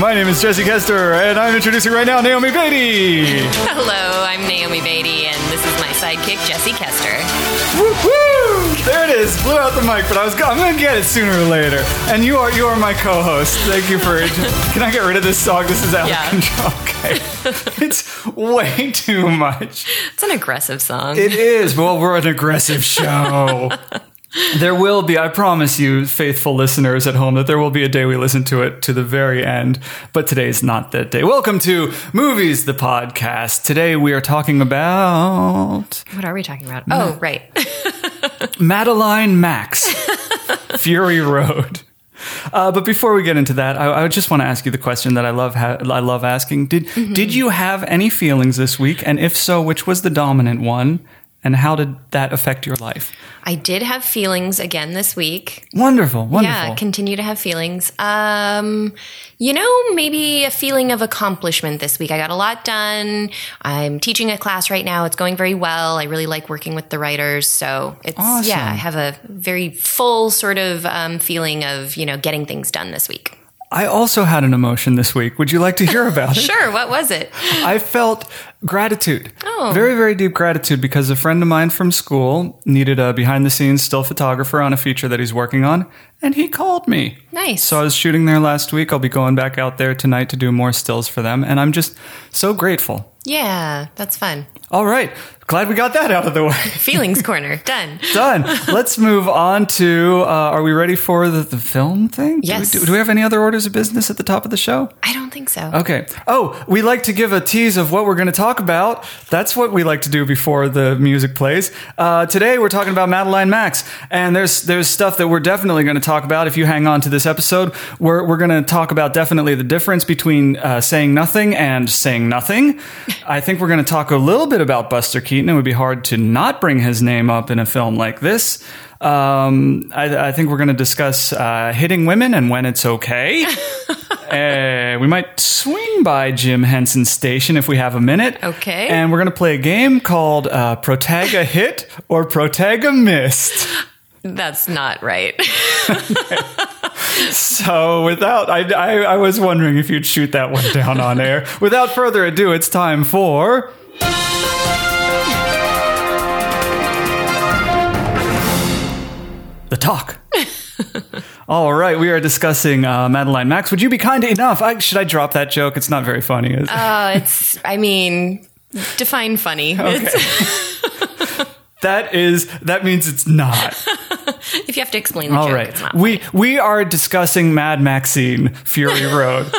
My name is Jesse Koester, and I'm introducing right now Naomi Beaty. Hello, I'm Naomi Beaty, and this is my sidekick, Jesse Koester. Woo woo! There it is. Blew out the mic, but I was. I'm gonna get it sooner or later. And you are you are my co-host. Thank you for. Can I get rid of this song? This is out Yeah. of control. Okay, it's way too much. It's an aggressive song. It is. Well, we're an aggressive show. There will be, I promise you, faithful listeners at home, that there will be a day we listen to it to the very end. But today is not that day. Welcome to Movies, the podcast. Today we are talking about what are we talking about? Oh, right. Madeline Max, Fury Road. Uh, but before we get into that, I, I just want to ask you the question that I love. Ha- I love asking. Did did you have any feelings this week? And if so, which was the dominant one? And how did that affect your life? I did have feelings again this week. Wonderful, wonderful. Yeah, continue to have feelings. Um, you know, maybe a feeling of accomplishment this week. I got a lot done. I'm teaching a class right now. It's going very well. I really like working with the writers. So it's, Awesome. yeah, I have a very full sort of um, feeling of, you know, getting things done this week. I also had an emotion this week. Would you like to hear about it? Sure. What was it? I felt gratitude. Oh. Very, very deep gratitude because a friend of mine from school needed a behind the scenes still photographer on a feature that he's working on, and he called me. Nice. So I was shooting there last week. I'll be going back out there tonight to do more stills for them, and I'm just so grateful. Yeah, that's fun. All right. Glad we got that out of the way. Feelings corner done. Done. Let's move on to uh, are we ready for the, the film thing? Yes. Do we, do, do we have any other orders of business at the top of the show? I don't think so. Okay. Oh, we like to give a tease of what we're going to talk about. That's what we like to do before the music plays. Uh, today we're talking about Madeline Max, and there's there's stuff that we're definitely going to talk about. If you hang on to this episode, we're we're going to talk about definitely the difference between uh, saying nothing and saying nothing. I think we're going to talk a little bit about Buster Keaton. It would be hard to not bring his name up in a film like this. Um, I, I think we're going to discuss uh, hitting women and when it's okay. Uh, we might swing by Jim Henson station if we have a minute. Okay. And we're going to play a game called uh, Protaga Hit or Protaga Missed. That's not right. So, without, I, I, I was wondering if you'd shoot that one down on air. Without further ado, it's time for. The talk. All right, we are discussing uh, Madeline Max. Would you be kind enough? I, should I drop that joke? It's not very funny. Is it? Uh, it's, I mean, define funny. It's, that is that means it's not. if you have to explain the All joke, right, it's not. we we are discussing Mad Maxine Fury Road.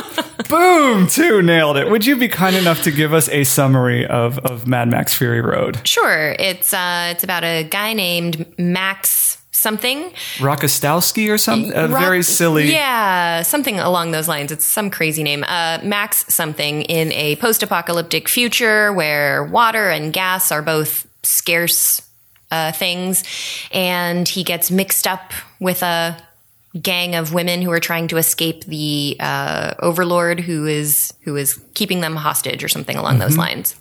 Boom! Two nailed it. Would you be kind enough to give us a summary of of Mad Max Fury Road? Sure. It's uh, it's about a guy named Max something. Rockostowski or something? A Rock- very silly. Yeah, something along those lines. It's some crazy name. Uh, Max something in a post-apocalyptic future where water and gas are both scarce uh, things, and he gets mixed up with a gang of women who are trying to escape the uh, overlord who is who is keeping them hostage or something along those lines.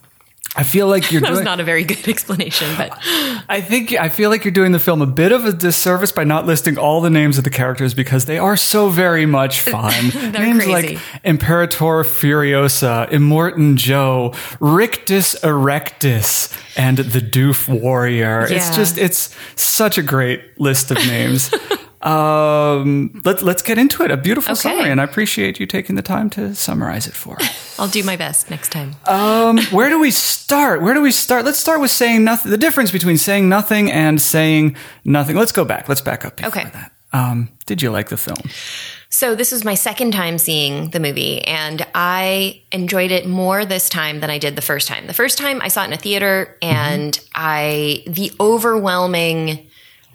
I feel like you're That was doing. not a very good explanation, but I think I feel like you're doing the film a bit of a disservice by not listing all the names of the characters because they are so very much fun. names crazy. like Imperator Furiosa, Immortan Joe, Rictus Erectus, and the Doof Warrior. It's just it's such a great list of names. Um, let, let's get into it. A beautiful Okay. summary, and I appreciate you taking the time to summarize it for us. I'll do my best next time. Um, where do we start? Where do we start? Let's start with saying nothing. The difference between saying nothing and saying nothing. Let's go back. Let's back up before Okay. that. Um, did you like the film? So this was my second time seeing the movie, and I enjoyed it more this time than I did the first time. The first time I saw it in a theater, and I the overwhelming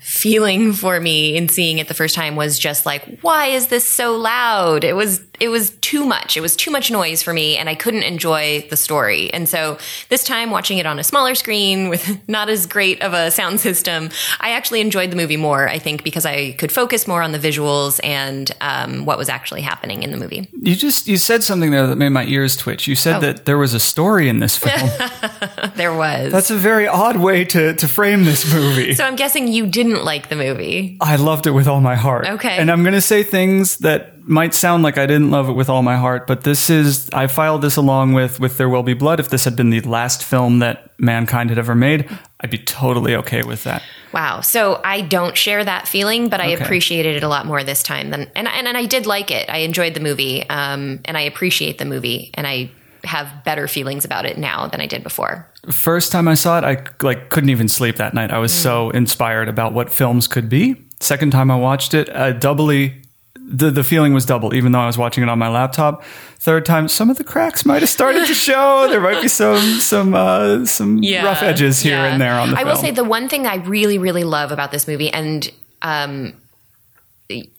feeling for me in seeing it the first time was just like, why is this so loud? It was it was too much. It was too much noise for me and I couldn't enjoy the story. And so this time watching it on a smaller screen with not as great of a sound system, I actually enjoyed the movie more, I think, because I could focus more on the visuals and um, what was actually happening in the movie. You just you said something there that made my ears twitch. You Oh. said that there was a story in this film. There was. That's a very odd way to to frame this movie. so I'm guessing you didn't like the movie. I loved it with all my heart. Okay. And I'm going to say things that might sound like I didn't love it with all my heart, but this is I filed this along with with There Will Be Blood. If this had been the last film that mankind had ever made, I'd be totally okay with that. Wow. So I don't share that feeling, but I Okay. appreciated it a lot more this time than and and, and I did like it. I enjoyed the movie, um, and I appreciate the movie, and I have better feelings about it now than I did before. First time I saw it, I like couldn't even sleep that night. I was so inspired about what films could be. Second time I watched it, uh, doubly the the feeling was double, even though I was watching it on my laptop. Third time, some of the cracks might have started to show. There might be some some uh, some rough edges here Yeah. and there on the I film. will say the one thing I really, really love about this movie, and um,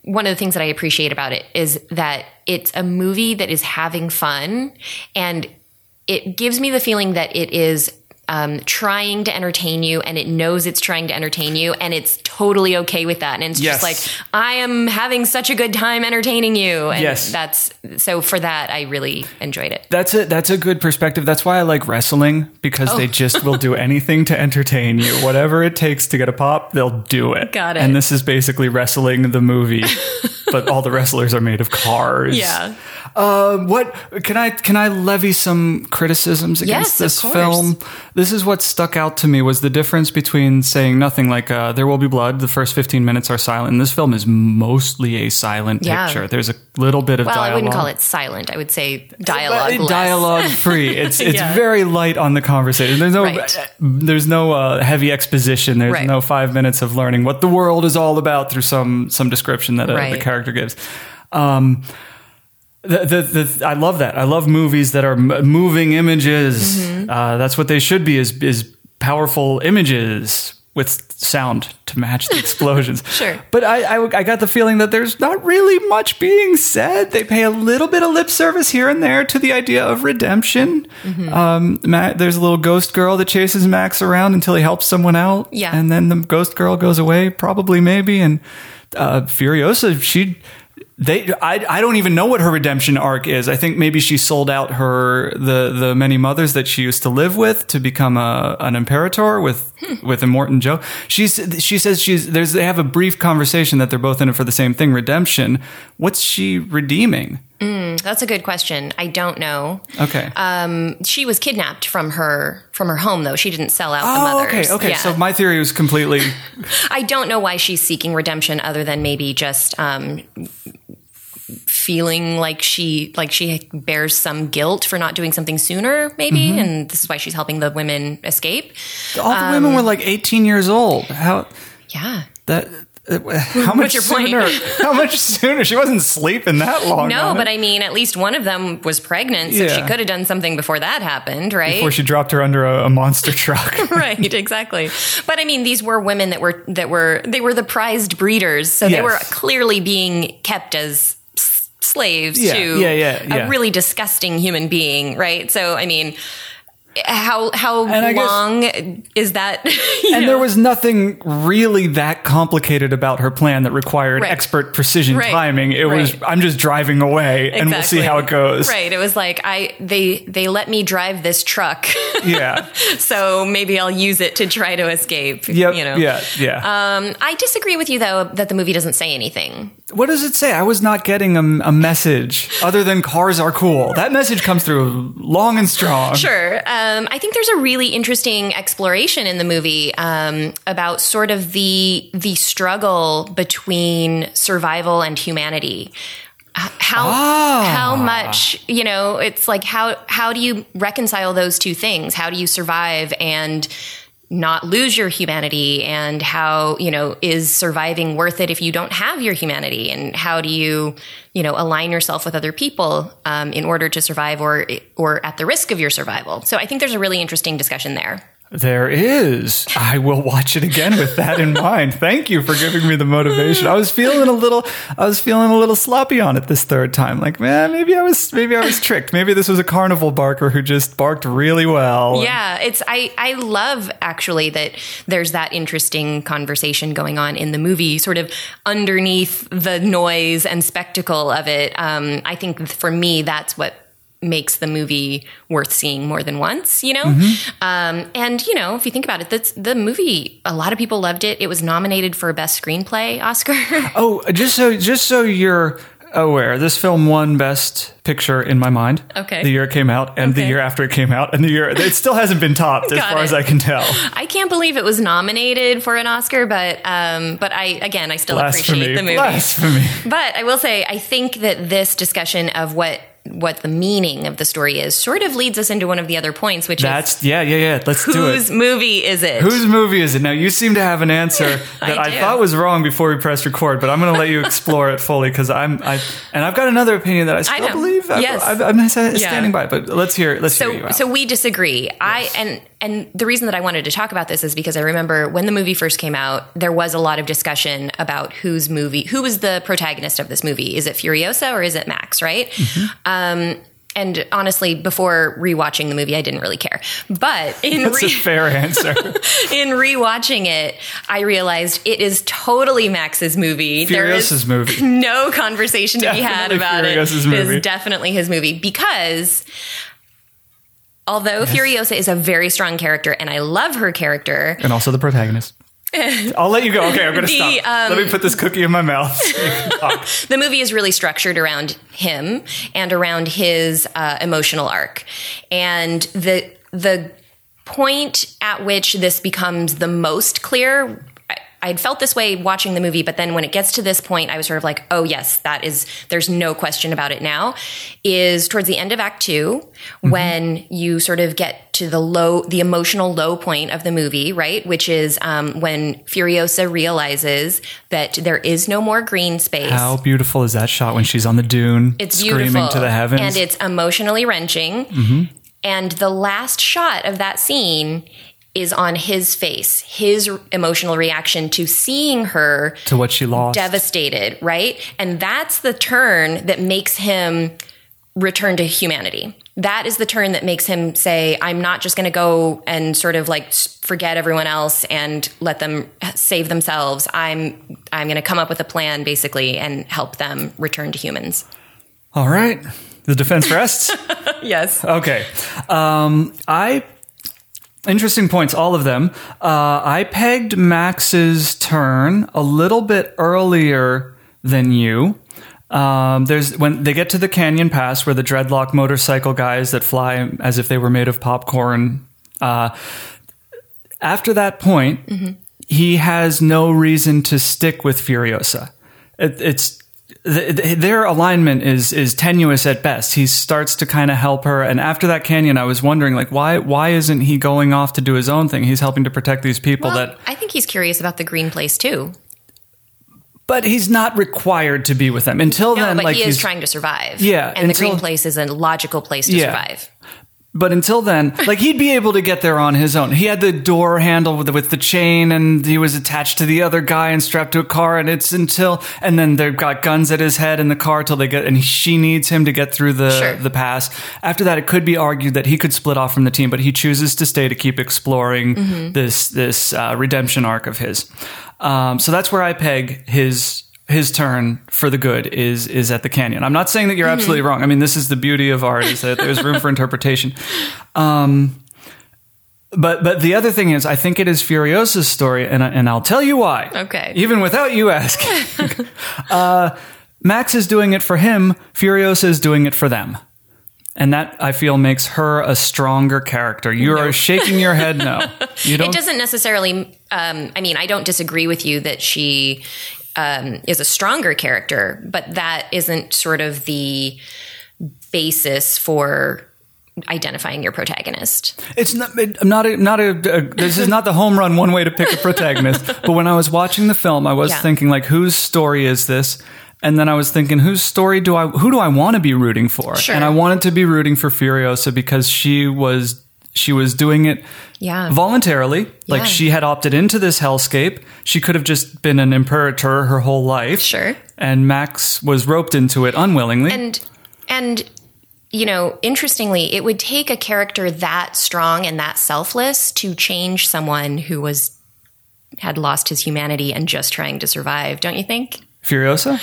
one of the things that I appreciate about it is that it's a movie that is having fun, and it gives me the feeling that it is. Um, trying to entertain you, and it knows it's trying to entertain you, and it's totally okay with that. And it's Yes. just like I am having such a good time entertaining you, and Yes. that's so. For that, I really enjoyed it. That's a that's a good perspective. That's why I like wrestling because Oh. they just will do anything to entertain you. Whatever it takes to get a pop, they'll do it. Got it. And this is basically wrestling the movie, but all the wrestlers are made of cars. Yeah. Uh, what can I can I levy some criticisms against Yes, this film? This is what stuck out to me was the difference between saying nothing like uh, "There will be blood." The first fifteen minutes are silent. And this film is mostly a silent Yeah. picture. There's a little bit of Well, dialogue. I wouldn't call it silent. I would say dialogue. Less. dialogue free. It's it's Yeah. very light on the conversation. There's no Right. there's no uh, heavy exposition. There's Right. no five minutes of learning what the world is all about through some some description that uh, the character gives. Um, the, the, the, I love that. I love movies that are m- moving images. Mm-hmm. Uh, that's what they should be. Is is powerful images with sound to match the explosions. Sure. But I, I I got the feeling that there's not really much being said. They pay a little bit of lip service here and there to the idea of redemption. Mm-hmm. Um, Ma there's a little ghost girl that chases Max around until he helps someone out. Yeah. And then the ghost girl goes away, probably, maybe. And uh, Furiosa, she. They, I, I don't even know what her redemption arc is. I think maybe she sold out her the the many mothers that she used to live with to become a an imperator with hmm. with Immortan Joe. She's she says she's there's they have a brief conversation that they're both in it for the same thing, redemption. What's she redeeming? That's a good question. I don't know. Okay. Um, she was kidnapped from her from her home, though. She didn't sell out the oh, mothers. okay, okay. Yeah. So my theory was completely I don't know why she's seeking redemption, other than maybe just um, feeling like she like she bears some guilt for not doing something sooner, maybe, Mm-hmm. and this is why she's helping the women escape. all the women were like 18 years old. How Yeah. that Uh, how much sooner? how much sooner? She wasn't sleeping that long. No, but it. I mean, at least one of them was pregnant, so she could have done something before that happened, right? before she dropped her under a, a monster truck. right exactly but i mean these were women that were that were they were the prized breeders so they were clearly being kept as slaves Yeah, to yeah, yeah, yeah. a really disgusting human being right so i mean how how And I guess- long is that and know? there was nothing really that complicated about her plan that required Right. expert precision Right. timing. It was I'm just driving away and we'll see how it goes. right it was like i they they let me drive this truck Yeah. so maybe i'll use it to try to escape Yep. you know Yeah. Yeah. um, I disagree with you though that the movie doesn't say anything. What does it say? I was not getting a, a message other than cars are cool. That message comes through long and strong. Sure. Um, I think there's a really interesting exploration in the movie um, about sort of the the struggle between survival and humanity. How Ah. how much you know? It's like how how do you reconcile those two things? How do you survive and not lose your humanity and how you know is surviving worth it if you don't have your humanity? And how do you you know align yourself with other people um, in order to survive or or at the risk of your survival? So i think there's a really interesting discussion there There is. I will watch it again with that in mind. Thank you for giving me the motivation. I was feeling a little I was feeling a little sloppy on it this third time. Like, man, maybe I was maybe I was tricked. Maybe this was a carnival barker who just barked really well. yeah it's i i love actually that there's that interesting conversation going on in the movie sort of underneath the noise and spectacle of it um, i think for me that's what makes the movie worth seeing more than once, you know? Um, and, you know, if you think about it, that's the movie, a lot of people loved it. It was nominated for a Best Screenplay Oscar. Oh, just so just so you're aware, this film won Best Picture in my mind. Okay. The year it came out, and the year after it came out, and the year it still hasn't been topped as far it. as I can tell. I can't believe it was nominated for an Oscar, but um, but I again I still appreciate the movie. Blasphemy! But I will say, I think that this discussion of what what the meaning of the story is sort of leads us into one of the other points, which is That's yeah, yeah, yeah. Let's do it. whose movie is it? Whose movie is it? Now you seem to have an answer that I, do. thought was wrong before we pressed record, but I'm going to let you explore it fully because I'm I and I've got another opinion that I still know. believe. I'm, Yes. I'm, I'm standing Yeah. by. it, But let's hear. Let's hear you so out. so we disagree. I and and the reason that I wanted to talk about this is because I remember when the movie first came out, there was a lot of discussion about whose movie, who was the protagonist of this movie. Is it Furiosa or is it Max? Right. Mm-hmm. Um, and honestly, before rewatching the movie, I didn't really care. But in That's a fair answer. in rewatching it, I realized it is totally Max's movie. There is Furiosa's movie. no conversation to be had about Furiosa's it. It movie. is definitely his movie because although Furiosa is a very strong character and I love her character, and also the protagonist. I'll let you go. Okay, I'm going to stop. um, let me put this cookie in my mouth. You the movie is really structured around him and around his uh, emotional arc. And the the point at which this becomes the most clear. I- I'd felt this way watching the movie, but then when it gets to this point, I was sort of like, oh, yes, that is, there's no question about it now. Is towards the end of Act 2 when you sort of get to the low, the emotional low point of the movie, right? Which is um, when Furiosa realizes that there is no more green space. How beautiful is that shot when she's on the dune, It's screaming beautiful. to the heavens? And it's emotionally wrenching. And the last shot of that scene is on his face, his emotional reaction to seeing her to what she lost. devastated, right? And that's the turn that makes him return to humanity. That is the turn that makes him say, I'm not just going to go and sort of like forget everyone else and let them save themselves. I'm I'm going to come up with a plan basically and help them return to humans. All right. The defense rests. Yes. Okay. Um, I interesting points, all of them. Uh, I pegged Max's turn a little bit earlier than you. Um, there's when they get to the canyon pass where the dreadlock motorcycle guys that fly as if they were made of popcorn. Uh, after that point, he has no reason to stick with Furiosa. It, it's th- th- their alignment is is tenuous at best. He starts to kind of help her, and after that canyon, I was wondering like why why isn't he going off to do his own thing? He's helping to protect these people Well, that, I think he's curious about the green place too. but he's not required to be with them until No, then. but like he is he's- trying to survive. Yeah, and the green place is a logical place to Yeah. survive. But until then, like he'd be able to get there on his own. He had the door handle with the, with the chain, and he was attached to the other guy and strapped to a car. And it's until and then they've got guns at his head in the car till they get and she needs him to get through the Sure. the pass. After that, it could be argued that he could split off from the team, but he chooses to stay to keep exploring Mm-hmm. this this uh, redemption arc of his. Um, so that's where I peg his his turn for the good is is at the canyon. I'm not saying that you're absolutely wrong. I mean, this is the beauty of art is that there's room for interpretation. Um, but but the other thing is, I think it is Furiosa's story, and and I'll tell you why. Okay. even without you asking. uh, Max is doing it for him. Furiosa is doing it for them. And that I feel makes her a stronger character. You are shaking your head no. You don't It doesn't necessarily. Um, I mean, I don't disagree with you that she um, is a stronger character, but that isn't sort of the basis for identifying your protagonist. It's not it, not a, not a, a this is not the home run one way to pick a protagonist. but when I was watching the film, I was Yeah. thinking like, whose story is this? And then I was thinking, whose story do I who do I want to be rooting for? Sure. And I wanted to be rooting for Furiosa because she was she was doing it Yeah. voluntarily. Like she had opted into this hellscape. She could have just been an imperator her whole life. Sure. And Max was roped into it unwillingly. And and you know, interestingly, it would take a character that strong and that selfless to change someone who was had lost his humanity and just trying to survive, don't you think? Furiosa?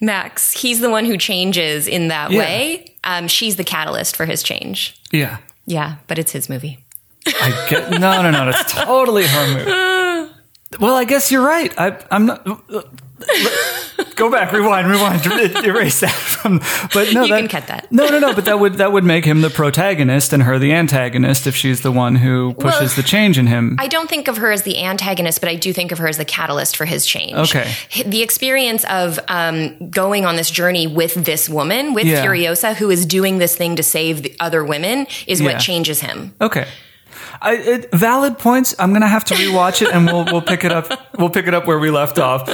Max, he's the one who changes in that Yeah. way. Um, she's the catalyst for his change. Yeah. Yeah, but it's his movie. I get no, no, no. That's totally her movie. Well, I guess you're right. I, I'm not. Go back, rewind, rewind, erase that from. But no, You that, can cut that. No, no, no. But that would that would make him the protagonist and her the antagonist if she's the one who pushes Well, the change in him. I don't think of her as the antagonist, but I do think of her as the catalyst for his change. Okay. The experience of um, going on this journey with this woman, with Yeah. Furiosa, who is doing this thing to save the other women, is Yeah. what changes him. Okay. I, it, valid points. I'm gonna have to rewatch it, and we'll we'll pick it up. We'll pick it up where we left off.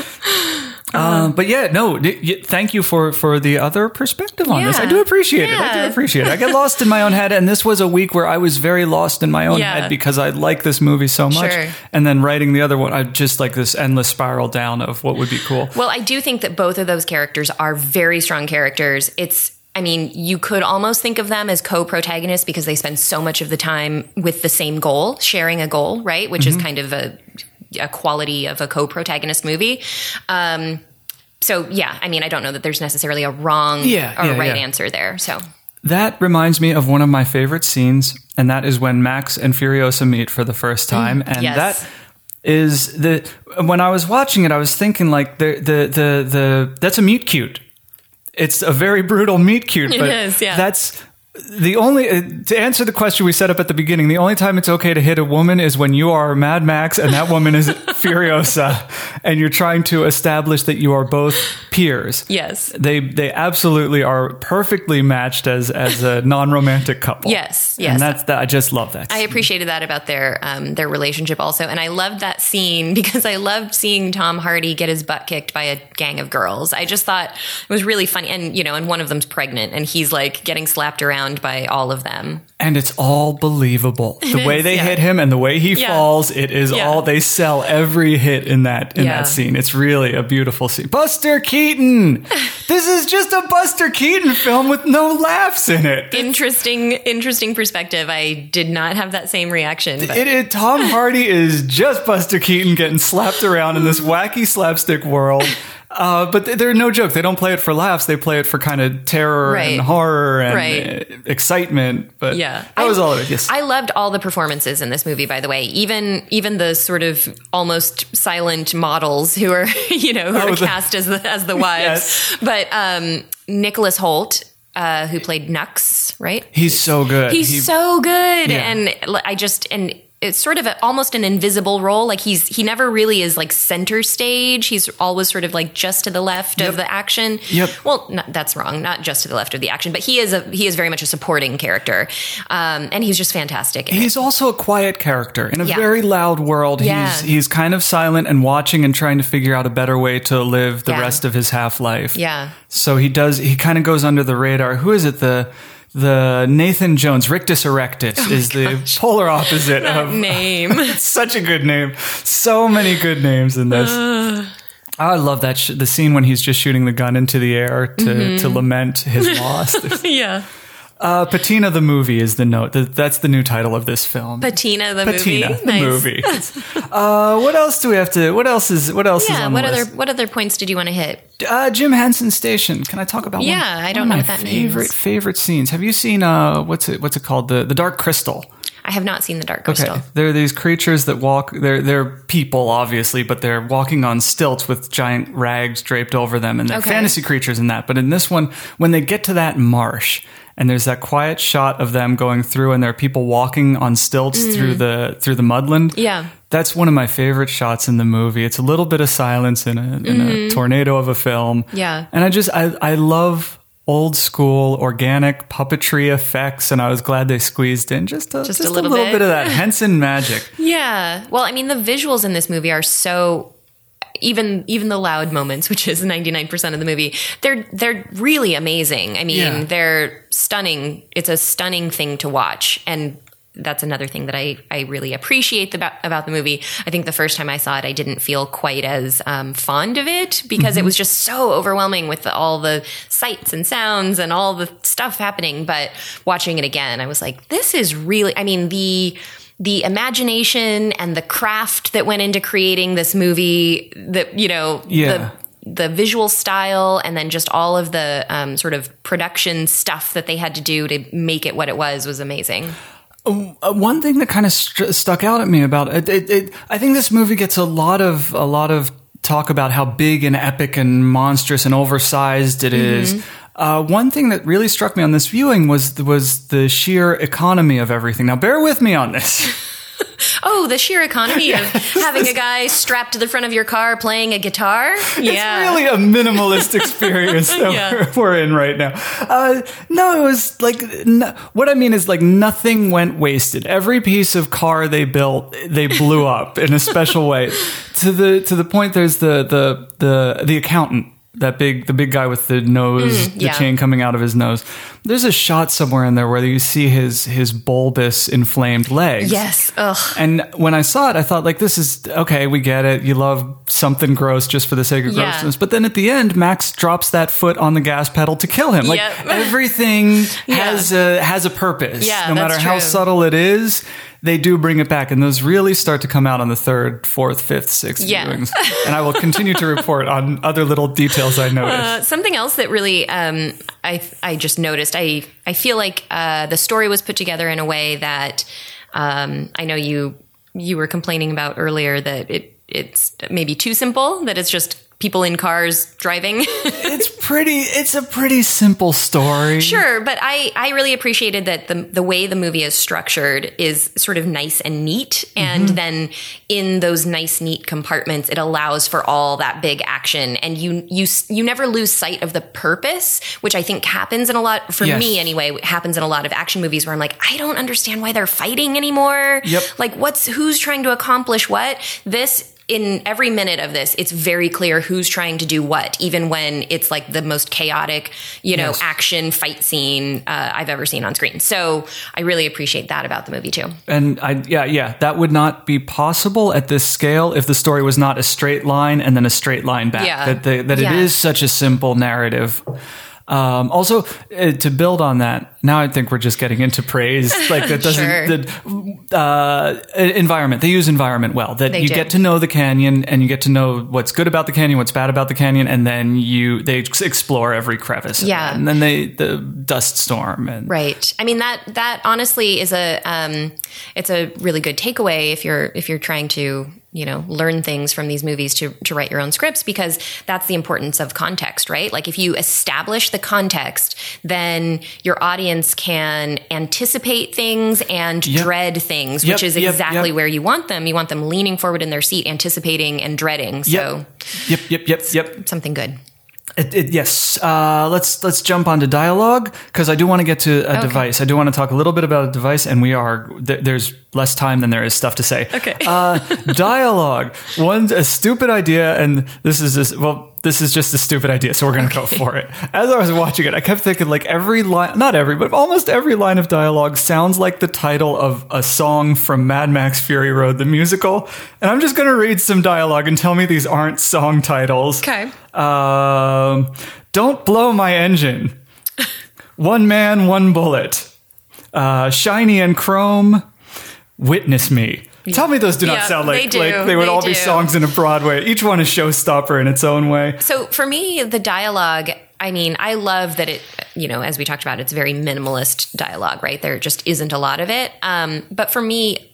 Um, but yeah, no. thank you for for the other perspective on this. I do appreciate it. I do appreciate it. I get lost in my own head, and this was a week where I was very lost in my own Yeah. head because I like this movie so much. Sure. And then writing the other one, I just like this endless spiral down of what would be cool. Well, I do think that both of those characters are very strong characters. It's I mean, you could almost think of them as co-protagonists because they spend so much of the time with the same goal, sharing a goal, right? Which Mm-hmm. is kind of a, a quality of a co-protagonist movie. Um, so yeah, I mean, I don't know that there's necessarily a wrong Yeah, or yeah, right yeah. answer there. So That reminds me of one of my favorite scenes, and that is when Max and Furiosa meet for the first time, and Mm, yes. that is the when I was watching it, I was thinking like the the the the that's a mute cute. It's a very brutal meet cute, but is, yeah. that's the only uh, to answer the question we set up at the beginning. The only time it's okay to hit a woman is when you are Mad Max and that woman is Furiosa, and you're trying to establish that you are both peers. yes, They they absolutely are perfectly matched as as a non romantic couple. Yes, yes. and that's that. I just love that. I appreciated that about their um, their relationship also, and I loved that scene because I loved seeing Tom Hardy get his butt kicked by a gang of girls. I just thought it was really funny, and you know, and one of them's pregnant, and he's like getting slapped around by all of them. and it's all believable. The It way is, they yeah. hit him and the way he Yeah. falls, it is Yeah. all they sell every hit in that in that scene. It's really a beautiful scene. Buster Keaton. this is just a Buster Keaton film with no laughs in it. Interesting, interesting perspective. I did not have that same reaction. It, it, Tom Hardy is just Buster Keaton getting slapped around in this wacky slapstick world. Uh, but they- they're no joke. They don't play it for laughs. They play it for kind of terror Right. and horror and Right. uh, excitement. But Yeah, that was I- all of it. Yes. I loved all the performances in this movie. By the way, even even the sort of almost silent models who are you know who Oh, are the- cast as the as the wives. Yes. But um, Nicholas Hoult, uh, who played Nux, right? He's so good. He's He- so good, Yeah. and I just and it's sort of a, almost an invisible role. Like he's he never really is like center stage. He's always sort of like just to the left Yep. of the action. Yep. Well, not, that's wrong. Not just to the left of the action, but he is a he is very much a supporting character, um, and he's just fantastic. in it. He's also a quiet character in a Yeah. very loud world. Yeah. He's he's kind of silent and watching and trying to figure out a better way to live the Yeah. rest of his half life. Yeah. So he does. He kind of goes under the radar. Who is it? The the Nathan Jones Rictus erectus is the polar opposite Oh of name. such a good name. So many good names in this. I love that sh- the scene when he's just shooting the gun into the air to, Mm-hmm. to lament his loss. yeah. Uh, Patina the movie is the note. That, that's the new title of this film. Patina the Patina movie. the Nice. movie. uh, what else do we have to? What else is? What else is Yeah. on What the other list? what other points did you want to hit? Uh, Jim Henson Station. Can I talk about? Yeah, one? I don't one know my that favorite means. favorite scenes. Have you seen? Uh, what's it? What's it called? The the Dark Crystal. I have not seen the Dark Crystal. Okay, there are these creatures that walk. They're they're people, obviously, but they're walking on stilts with giant rags draped over them, and they're Okay. fantasy creatures in that. But in this one, when they get to that marsh, and there's that quiet shot of them going through, and there are people walking on stilts through the through the mudland. Mm. Yeah. That's one of my favorite shots in the movie. It's a little bit of silence in a, in a tornado of a film. Mm-hmm. Yeah. And I just, I, I love old school organic puppetry effects. And I was glad they squeezed in just a, Just just a little bit. bit. of that Henson magic. Yeah. Well, I mean, the visuals in this movie are so even even the loud moments, which is 99% of the movie, they're they're really amazing. I mean, Yeah. they're stunning. It's a stunning thing to watch and that's another thing that I, I really appreciate about, about the movie. I think the first time I saw it, I didn't feel quite as um, fond of it because it was just so overwhelming with the, all the sights and sounds and all the stuff happening. But watching it again, I was like, this is really, I mean, the, the imagination and the craft that went into creating this movie that, you know, Yeah. the, the visual style and then just all of the um, sort of production stuff that they had to do to make it what it was was amazing. Uh, one thing that kind of st- stuck out at me about it, it, it, I think this movie gets a lot of a lot of talk about how big and epic and monstrous and oversized it is. Uh, one thing that really struck me on this viewing was was the sheer economy of everything. Now, bear with me on this. Oh, the sheer economy of having a guy strapped to the front of your car playing a guitar. Yeah. It's really a minimalist experience that Yeah. we're, we're in right now. Uh, no, it was like no, what I mean is like nothing went wasted. Every piece of car they built, they blew up in a special way. To the to the point, there's the the the the accountant. That big, the big guy with the nose, mm, the yeah. chain coming out of his nose. There's a shot somewhere in there where you see his his bulbous, inflamed legs. yes. Ugh. And when I saw it, I thought, like, this is okay. We get it. You love something gross just for the sake of Yeah. grossness. But then at the end, Max drops that foot on the gas pedal to kill him. Like Yep. everything has a has a purpose. Yeah, no matter that's how true. subtle it is, they do bring it back, and those really start to come out on the third, fourth, fifth, sixth Yeah. viewings. And I will continue to report on other little details I notice. Uh, something else that really um, I I just noticed. I I feel like uh, the story was put together in a way that um, I know you you were complaining about earlier that it it's maybe too simple. That it's just people in cars driving. it's pretty. It's a pretty simple story. Sure, but I, I really appreciated that the the way the movie is structured is sort of nice and neat, and mm-hmm. then in those nice neat compartments, it allows for all that big action, and you you you never lose sight of the purpose, which I think happens in a lot for Yes. me anyway. Happens in a lot of action movies where I'm like, I don't understand why they're fighting anymore. Yep. Like, what's who's trying to accomplish what? This in every minute of this, it's very clear who's trying to do what, even when it's like the most chaotic, you know, Yes. action fight scene uh, I've ever seen on screen. So I really appreciate that about the movie too. And I, yeah, yeah, that would not be possible at this scale if the story was not a straight line and then a straight line back. Yeah. That, the, that Yeah. it is such a simple narrative. Um, also, uh, to build on that, now I think we're just getting into praise. Like that doesn't Sure. the uh, environment. They use environment well. That They you do. get to know the canyon and you get to know what's good about the canyon, what's bad about the canyon, and then you they explore every crevice. Yeah. and then they the dust storm and Right. I mean that that honestly is a um, it's a really good takeaway if you're if you're trying to you know learn things from these movies to to write your own scripts because that's the importance of context, right? Like if you establish the context, then your audience can anticipate things and Yep. dread things, Yep, which is yep, exactly where you want them. You want them leaning forward in their seat, anticipating and dreading. So yep, yep, yep, yep. something good. It, it, yes. Uh, let's let's jump onto dialogue because I do want to get to a device. I do want to talk a little bit about a device, and we are th- there's less time than there is stuff to say. Okay. Uh, dialogue. One a stupid idea, and this is this. well, this is just a stupid idea, so we're gonna go for it. As I was watching it, I kept thinking like every line, not every, but almost every line of dialogue sounds like the title of a song from Mad Max Fury Road, the musical. And I'm just gonna read some dialogue and tell me these aren't song titles. Okay. Um, don't blow my engine. One man, one bullet. Uh, shiny and chrome. Witness me. Tell me those do not Yeah, sound like they do. like they would They all be songs in a Broadway. Each one is showstopper in its own way. So for me, the dialogue, I mean, I love that it, you know, as we talked about, it's very minimalist dialogue, right? There just isn't a lot of it. Um, but for me,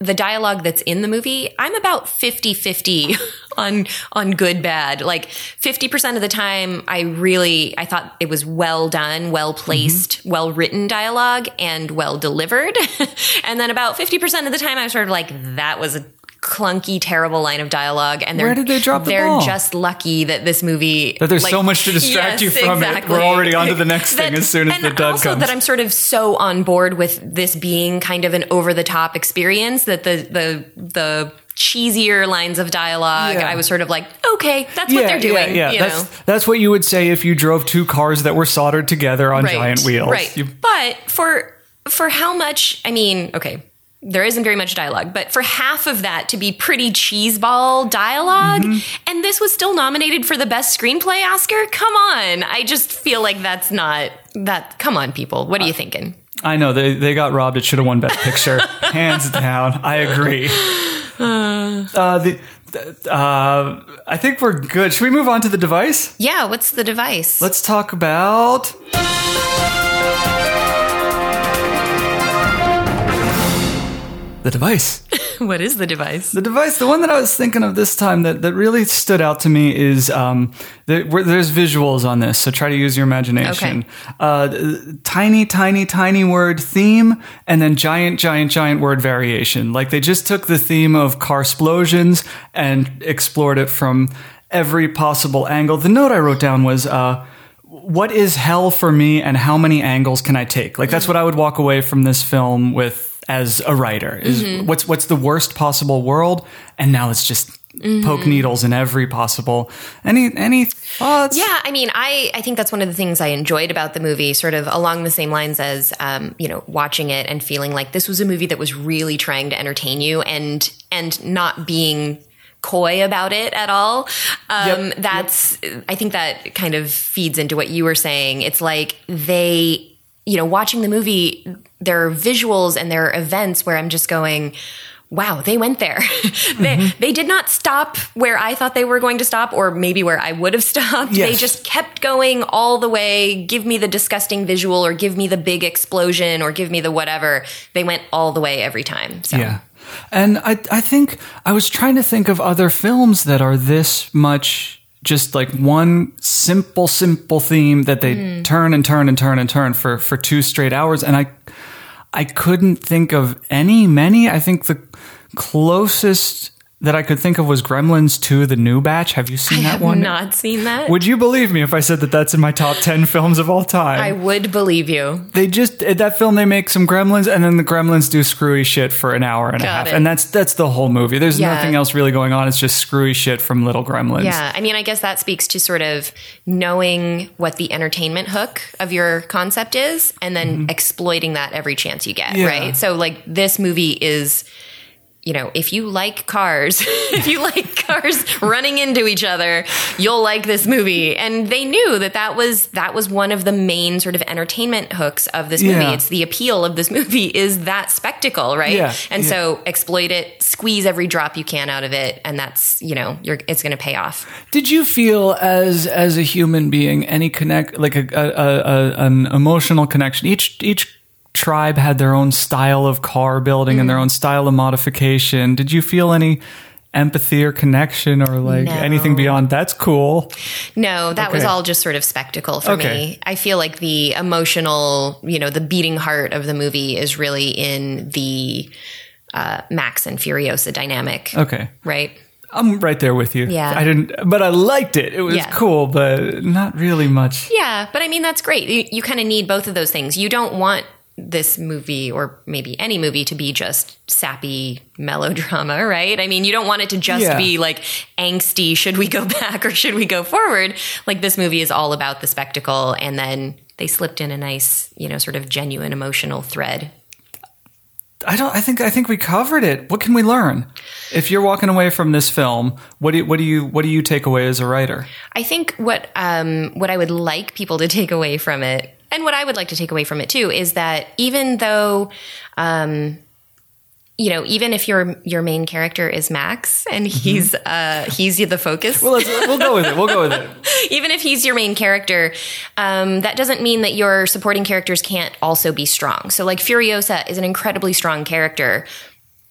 the dialogue that's in the movie, I'm about 50-50 on on good bad. Like 50% of the time I really I thought it was well done, well placed, Mm-hmm. well written dialogue and well delivered. and then about 50% of the time I was sort of like that was a clunky terrible line of dialogue and they're Where did they drop the they're ball? just lucky that this movie That there's like- so much to distract Yes, you from it. We're already on to the next thing as soon as and the dud also comes. that I'm sort of so on board with this being kind of an over the top experience that the the the cheesier lines of dialogue Yeah. I was sort of like okay that's what they're doing Yeah, you That's know that's what you would say if you drove two cars that were soldered together on giant wheels. right You- but for for how much I mean okay there isn't very much dialogue, but for half of that to be pretty cheeseball dialog Mm-hmm. and this was still nominated for the best screenplay Oscar? Come on. I just feel like that's not that come on people. What are you thinking? I know they they got robbed. It should have won Best Picture, hands down. I agree. Uh, the, the- uh, I think we're good. Should we move on to the device? Yeah, what's the device? Let's talk about the device. what is the device? The device, the one that I was thinking of this time that, that really stood out to me is um, there, there's visuals on this, so try to use your imagination. Okay. Uh, tiny, tiny, tiny word theme, and then giant, giant, giant word variation. Like they just took the theme of car explosions and explored it from every possible angle. The note I wrote down was. Uh, what is hell for me and how many angles can I take? Like that's what I would walk away from this film with as a writer is what's what's the worst possible world and now let's just poke needles in every possible any any thoughts? Yeah, I mean, I, I think that's one of the things I enjoyed about the movie, sort of along the same lines as, um, you know, watching it and feeling like this was a movie that was really trying to entertain you and and not being coy about it at all. Um, Yep, that's I think that kind of feeds into what you were saying. It's like they, you know, watching the movie, there are visuals and there are events where I'm just going. Wow, they went there. they, Mm-hmm. they did not stop where I thought they were going to stop, or maybe where I would have stopped. They just kept going all the way. Give me the disgusting visual, or give me the big explosion, or give me the whatever. They went all the way every time. So. Yeah. And I I think I was trying to think of other films that are this much just like one simple simple theme that they turn and turn and turn and turn for for two straight hours and I I couldn't think of any many. I think the closest that I could think of was Gremlins 2 the new batch. Have you seen I that have one? not seen that. Would you believe me if I said that that's in my top 10 films of all time? I would believe you. they just in that film they make some gremlins and then the gremlins do screwy shit for an hour and a half it. and that's that's the whole movie there's Yeah. nothing else really going on it's just screwy shit from little gremlins Yeah, I mean, I guess that speaks to sort of knowing what the entertainment hook of your concept is and then exploiting that every chance you get, Mm-hmm. Yeah. right? So, like, this movie is. You know, if you like cars, if you like cars running into each other, you'll like this movie. And they knew that that was that was one of the main sort of entertainment hooks of this movie. Yeah. It's the appeal of this movie is that spectacle, right? Yeah, And yeah. so exploit it, squeeze every drop you can out of it, and that's you know, you're it's going to pay off. did you feel as as a human being any connect like a, a, a an emotional connection each each tribe had their own style of car building and their own style of modification did you feel any empathy or connection or like No. anything beyond that's cool No, that was all just sort of spectacle for Okay. me. I feel like the emotional, you know, the beating heart of the movie is really in the uh, Max and Furiosa dynamic, okay right? I'm right there with you. Yeah. I didn't, but I liked it. It was Yeah. cool, but not really much. Yeah, but I mean that's great. You, you kind of need both of those things. You don't want this movie or maybe any movie to be just sappy melodrama, right? I mean, you don't want it to just Yeah. be like angsty, should we go back or should we go forward? Like this movie is all about the spectacle and then they slipped in a nice, you know, sort of genuine emotional thread. I don't. I think. I think we covered it. What can we learn? If you're walking away from this film, what do you, what do you what do you take away as a writer? I think what um, what I would like people to take away from it, and what I would like to take away from it too, is that even though, um, you know, even if your your main character is Max and he's uh, he's the focus, Well, let's, we'll go with it. We'll go with it. even if he's your main character, um, that doesn't mean that your supporting characters can't also be strong. So, like Furiosa is an incredibly strong character.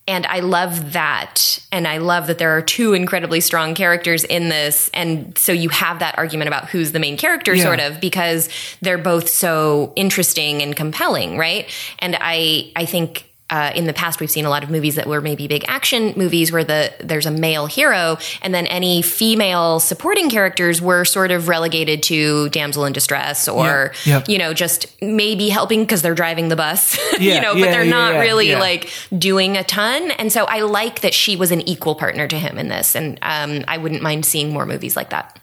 And I love that. And I love that there are two incredibly strong characters in this. And so you have that argument about who's the main character, Yeah. sort of, because they're both so interesting and compelling, right? And I, I think uh, in the past we've seen a lot of movies that were maybe big action movies where the there's a male hero and then any female supporting characters were sort of relegated to damsel in distress or Yeah, yep. you know just maybe helping because they're driving the bus Yeah, you know but they're yeah, not yeah, really yeah. like doing a ton and so i like that she was an equal partner to him in this and um, i wouldn't mind seeing more movies like that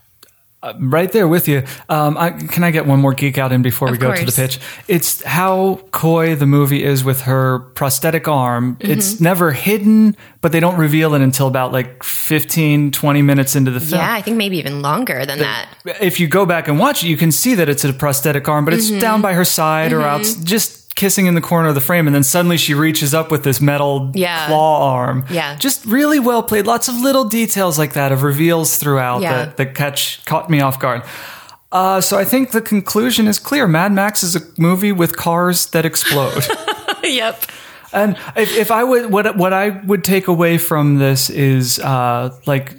Right there with you. Um, I, can I get one more geek out in before we Of go to the pitch? It's how coy the movie is with her prosthetic arm. Mm-hmm. It's never hidden, but they don't reveal it until about like 15, 20 minutes into the film. yeah i think maybe even longer than that if you go back and watch it, you can see that it's a prosthetic arm, but it's Mm-hmm. down by her side or out just kissing in the corner of the frame. And then suddenly she reaches up with this metal Yeah. claw arm. Yeah. Just really well played. Lots of little details like that of reveals throughout Yeah. that, that catch, caught me off guard. Uh, so I think the conclusion is clear. Mad Max is a movie with cars that explode. yep And if, if I would, what what I would take away from this is uh, like,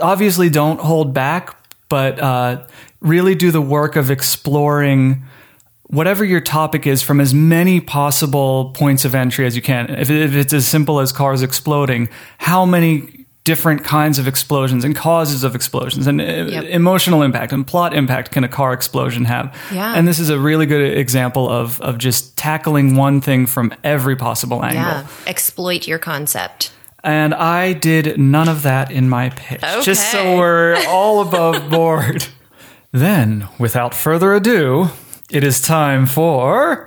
obviously, don't hold back, but uh, really do the work of exploring whatever your topic is from as many possible points of entry as you can. If, if it's as simple as cars exploding, how many different kinds of explosions and causes of explosions and uh, Yep. emotional impact and plot impact can a car explosion have? Yeah. And this is a really good example of of just tackling one thing from every possible angle. Yeah. Exploit your concept. And I did none of that in my pitch. Just so we're all above board. Then, without further ado, it is time for.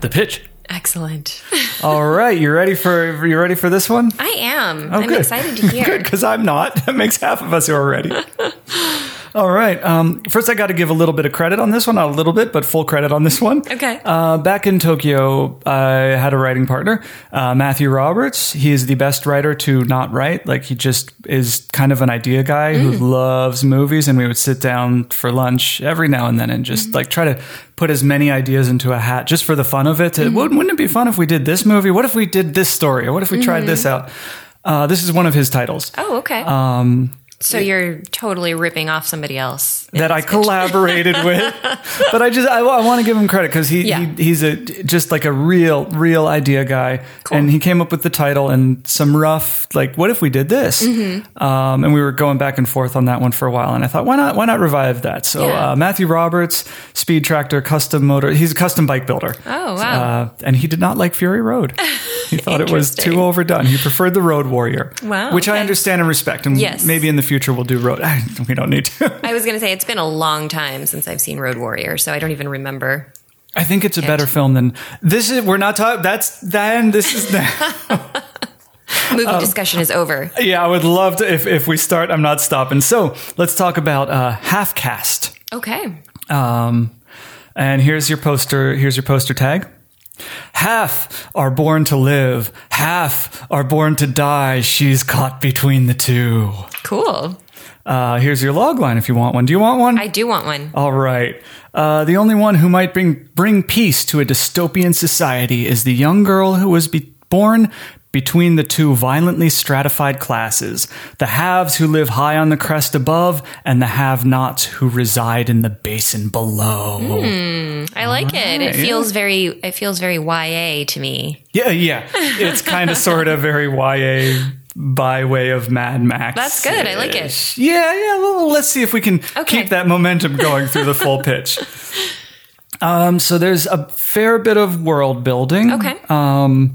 The pitch. Excellent. All right, you ready for you ready for this one? I am. Oh, I'm good. excited to hear. Good, because I'm not. That makes half of us who are ready. All right. Um, first, I got to give a little bit of credit on this one. Not a little bit, but full credit on this one. Okay. Uh, back in Tokyo, I had a writing partner, uh, Matthew Roberts. He is the best writer to not write. Like, he just is kind of an idea guy who loves movies. And we would sit down for lunch every now and then and just like try to put as many ideas into a hat just for the fun of it. To, wouldn't, wouldn't it be fun if we did this movie? What if we did this story? Or what if we tried this out? Uh, this is one of his titles. oh, okay. Um, so you're totally ripping off somebody else. That I collaborated with. But I just I, want to give him credit because he, Yeah. he he's a just like a real real idea guy, Cool. and he came up with the title and some rough like what if we did this? Mm-hmm. Um, and we were going back and forth on that one for a while, and I thought why not why not revive that? So Yeah. uh, Matthew Roberts, Speed Tractor, custom motor. He's a custom bike builder. Oh, wow. Uh, and he did not like Fury Road. He thought it was too overdone. He preferred the Road Warrior, Wow, which I understand and respect. And Yes. maybe in the future we'll do Road. we don't need to. I was going to say it's been a long time since I've seen Road Warrior, so I don't even remember. I think it's a better film than this is. We're not talking. That's then. This is that. Movie Oh. discussion is over. yeah, I would love to. If if we start, I'm not stopping. So let's talk about uh, half caste. Okay. Um, and here's your poster. Here's your poster tag. Half are born to live. Half are born to die. She's caught between the two. Cool. Uh, here's your log line if you want one. Do you want one? I do want one. All right. Uh, the only one who might bring bring peace to a dystopian society is the young girl who was be- born between the two violently stratified classes the haves who live high on the crest above, and the have nots who reside in the basin below. I like it. It feels very it feels very YA to me. Yeah, yeah. It's kind of sort of very YA by way of Mad Max. That's good. I like it. Yeah, yeah. Well, let's see if we can Okay. keep that momentum going through the full pitch. Um, so there's a fair bit of world building. Okay. Um,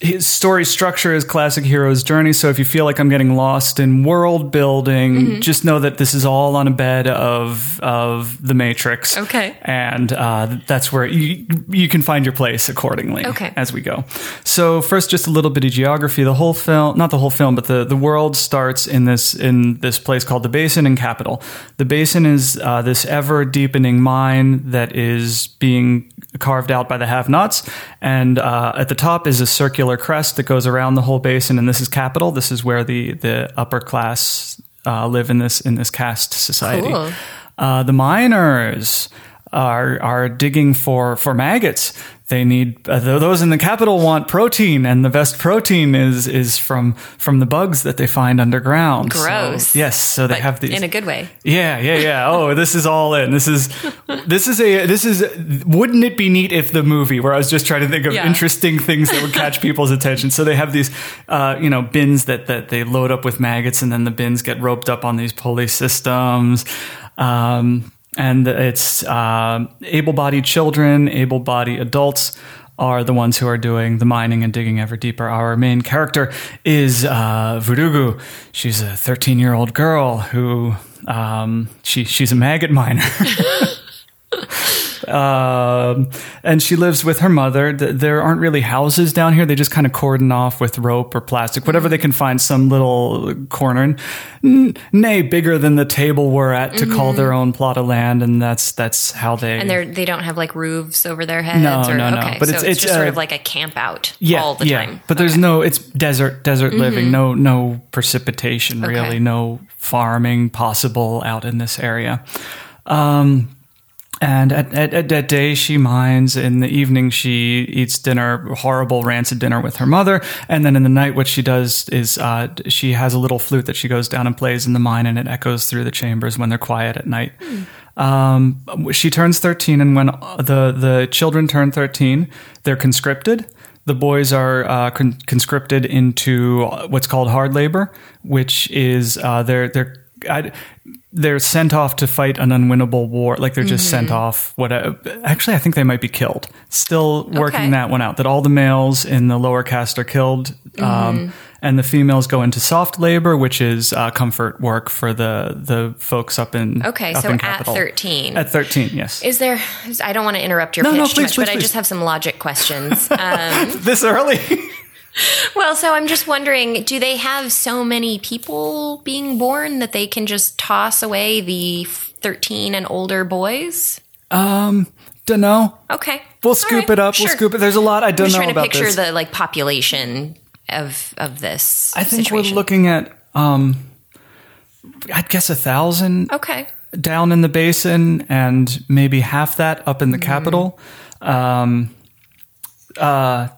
his story structure is classic hero's journey. So if you feel like I'm getting lost in world building, Mm-hmm. just know that this is all on a bed of of the Matrix. Okay. and uh, that's where you you can find your place accordingly. Okay. as we go. So first, just a little bit of geography. The whole film, not the whole film, but the the world starts in this in this place called the Basin in Capital. The Basin is uh, this ever deepening mine that is being carved out by the have-nots, and uh, at the top is a circular crest that goes around the whole basin. And this is capital. This is where the the upper class uh, live in this in this caste society. Cool. Uh, the miners are are digging for for maggots. They need uh, those in the capital want protein, and the best protein is is from from the bugs that they find underground. So- Gross. yes, so they But have these in a good way. yeah, yeah, yeah. Oh, this is all in. This is this is a this is wouldn't it be neat if the movie where I was just trying to think of Yeah. interesting things that would catch people's attention. So they have these uh, you know, bins that that they load up with maggots and then the bins get roped up on these pulley systems. Um and it's uh, able-bodied children, able-bodied adults are the ones who are doing the mining and digging ever deeper. Our main character is uh, Vudugu. She's a 13-year-old girl who um, she she's a maggot miner. Um, and she lives with her mother. There aren't really houses down here. They just kind of cordon off with rope or plastic, whatever they can find, some little corner, n- nay, bigger than the table we're at to call their own plot of land. And that's that's how they. And they don't have like roofs over their heads No, or no, no. okay. But so it's- it's, just sort uh, of like a camp out yeah, all the yeah. time. But there's no. It's desert, desert living. No, no precipitation. Really, Okay. no farming possible out in this area. Um, and at, at, at, day she mines. In the evening, she eats dinner, horrible rancid dinner with her mother. And then in the night, what she does is uh, she has a little flute that she goes down and plays in the mine, and it echoes through the chambers when they're quiet at night. Um, she turns 13, and when the, the children turn 13, they're conscripted. The boys are uh, con- conscripted into what's called hard labor, which is uh, they're they're I, they're sent off to fight an unwinnable war. Like they're just sent off. What? Actually, I think they might be killed. Still working Okay. that one out. That all the males in the lower caste are killed, um, and the females go into soft labor, which is uh, comfort work for the the folks up in Okay, up so in at 13. At thirteen, yes. Is there? I don't want to interrupt your No, pitch no, too much, please, but I just have some logic questions. Um, this early. Well, so I'm just wondering, do they have so many people being born that they can just toss away the 13 and older boys? um, don't know. Okay, We'll scoop right, it up. sure. We'll scoop it. There's a lot I I'm don't just know trying to about picture this. the like population of of this. I think situation. we're looking at um, I'd guess a thousand Okay. down in the basin and maybe half that up in the Mm-hmm. capital. Um, uh,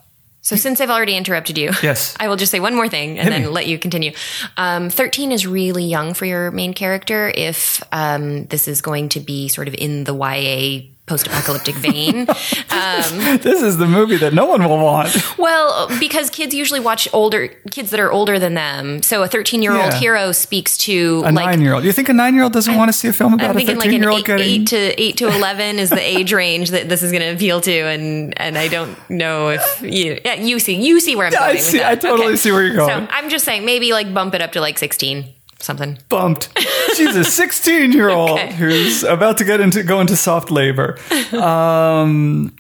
So since I've already interrupted you, Yes. I will just say one more thing and Hit then me. let you continue. Um, Thirteen is really young for your main character. If um, this is going to be sort of in the YA post-apocalyptic vein, um, this is the movie that no one will want. well, because kids usually watch older kids that are older than them. So a thirteen-year-old Yeah. hero speaks to A like. nine-year-old. You think a nine-year-old doesn't want to see a film I'm about a like an thirteen-year-old eight, getting? eight to eight to eleven is the age range that this is going to appeal to, and and I don't know if you yeah you see you see where I'm Yeah, I going. with see-. I totally see where you're going. So I'm just saying maybe like bump it up to like sixteen something. bumped. She's a 16 year old Okay. who's about to get into go into soft labor. Um,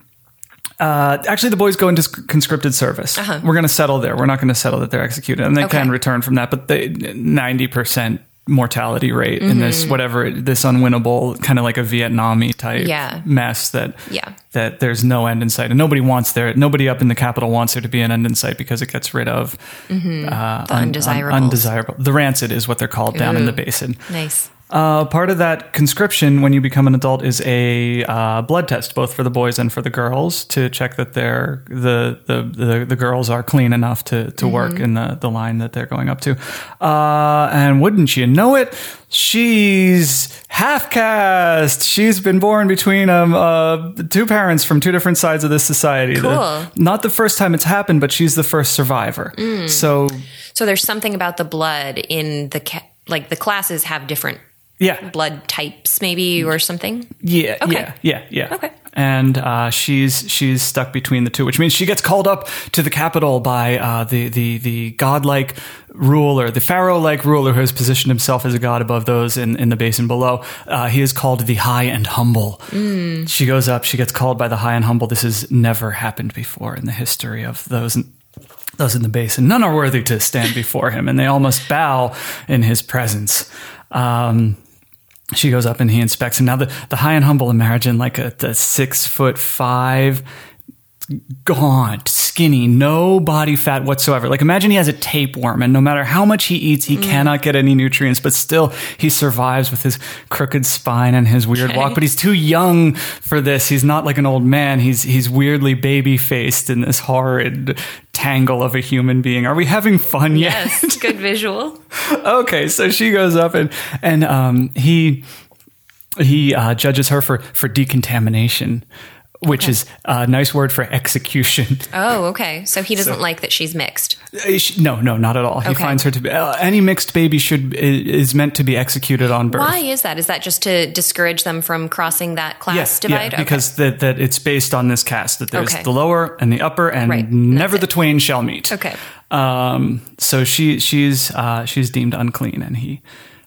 uh, actually, the boys go into conscripted service. We're going to settle there. We're not going to settle that they're executed, and they Uh-huh. Okay. can return from that. But they 90 percent mortality rate in this Mm-hmm. whatever this unwinnable kind of like a Vietnamese type Yeah. mess that Yeah. that there's no end in sight and nobody wants there nobody up in the capital wants there to be an end in sight because it gets rid of uh, Mm-hmm. The un- undesirables. undesirable the rancid is what they're called down in the basin Nice. Uh, part of that conscription when you become an adult is a uh, blood test, both for the boys and for the girls, to check that they're the the the, the girls are clean enough to to work in the the line that they're going up to. Uh, and wouldn't you know it, she's half caste. She's been born between um uh, two parents from two different sides of this society. The- Cool. not the first time it's happened, but she's the first survivor. So So there's something about the blood in the ca- like the classes have different yeah, blood types maybe or something. Yeah, Okay. yeah, yeah, yeah. Okay. And uh, she's she's stuck between the two, which means she gets called up to the capital by uh, the the the godlike ruler, the pharaoh-like ruler who has positioned himself as a god above those in, in the basin below. Uh, he is called the High and Humble. She goes up. She gets called by the High and Humble. This has never happened before in the history of those. Those in the basin, none are worthy to stand before him, and they all must bow in his presence. Um, she goes up and he inspects him. Now the, the high and humble imagine like a six foot five gaunt, skinny, no body fat whatsoever. Like imagine he has a tapeworm and no matter how much he eats, he cannot get any nutrients, but still he survives with his crooked spine and his weird walk. But he's too young for this. He's not like an old man. He's he's weirdly baby faced in this horrid tangle of a human being. Are we having fun yet? Yes, good visual. okay, so she goes up and and um, he he uh, judges her for for decontamination, which is a nice word for execution. Oh, okay. So he doesn't like that she's mixed. Uh, she- no, no, not at all. He Okay. finds her to be uh, any mixed baby should is meant to be executed on birth. Why is that? Is that just to discourage them from crossing that class Yes, divide? yeah, because that that it's based on this caste that there's Okay. the lower and the upper, and Right, never that's the twain shall meet. Okay. Um, so she she's uh, she's deemed unclean, and he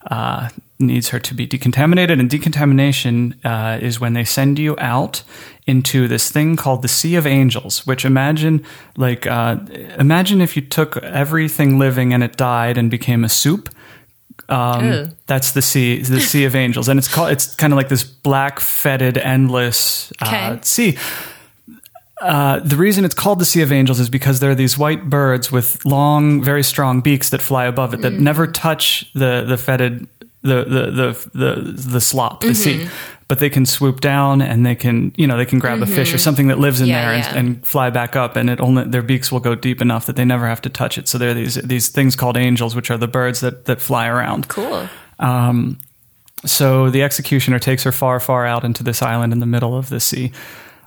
uh, needs her to be decontaminated. And decontamination uh, is when they send you out into this thing called the Sea of Angels. Which imagine like uh, imagine if you took everything living and it died and became a soup. Um, that's the sea, the Sea of Angels, and it's called. It's kind of like this black, fetid, endless uh, sea. Uh, the reason it's called the Sea of Angels is because there are these white birds with long, very strong beaks that fly above it that never touch the the fetid the the the the, the slop, the Mm-hmm. sea. But they can swoop down and they can, you know, they can grab a fish or something that lives in Mm-hmm. Yeah, there yeah. And, and fly back up, and it only their beaks will go deep enough that they never have to touch it. So there are these these things called angels, which are the birds that that fly around. Cool. So the executioner takes her far, far out into this island in the middle of the sea,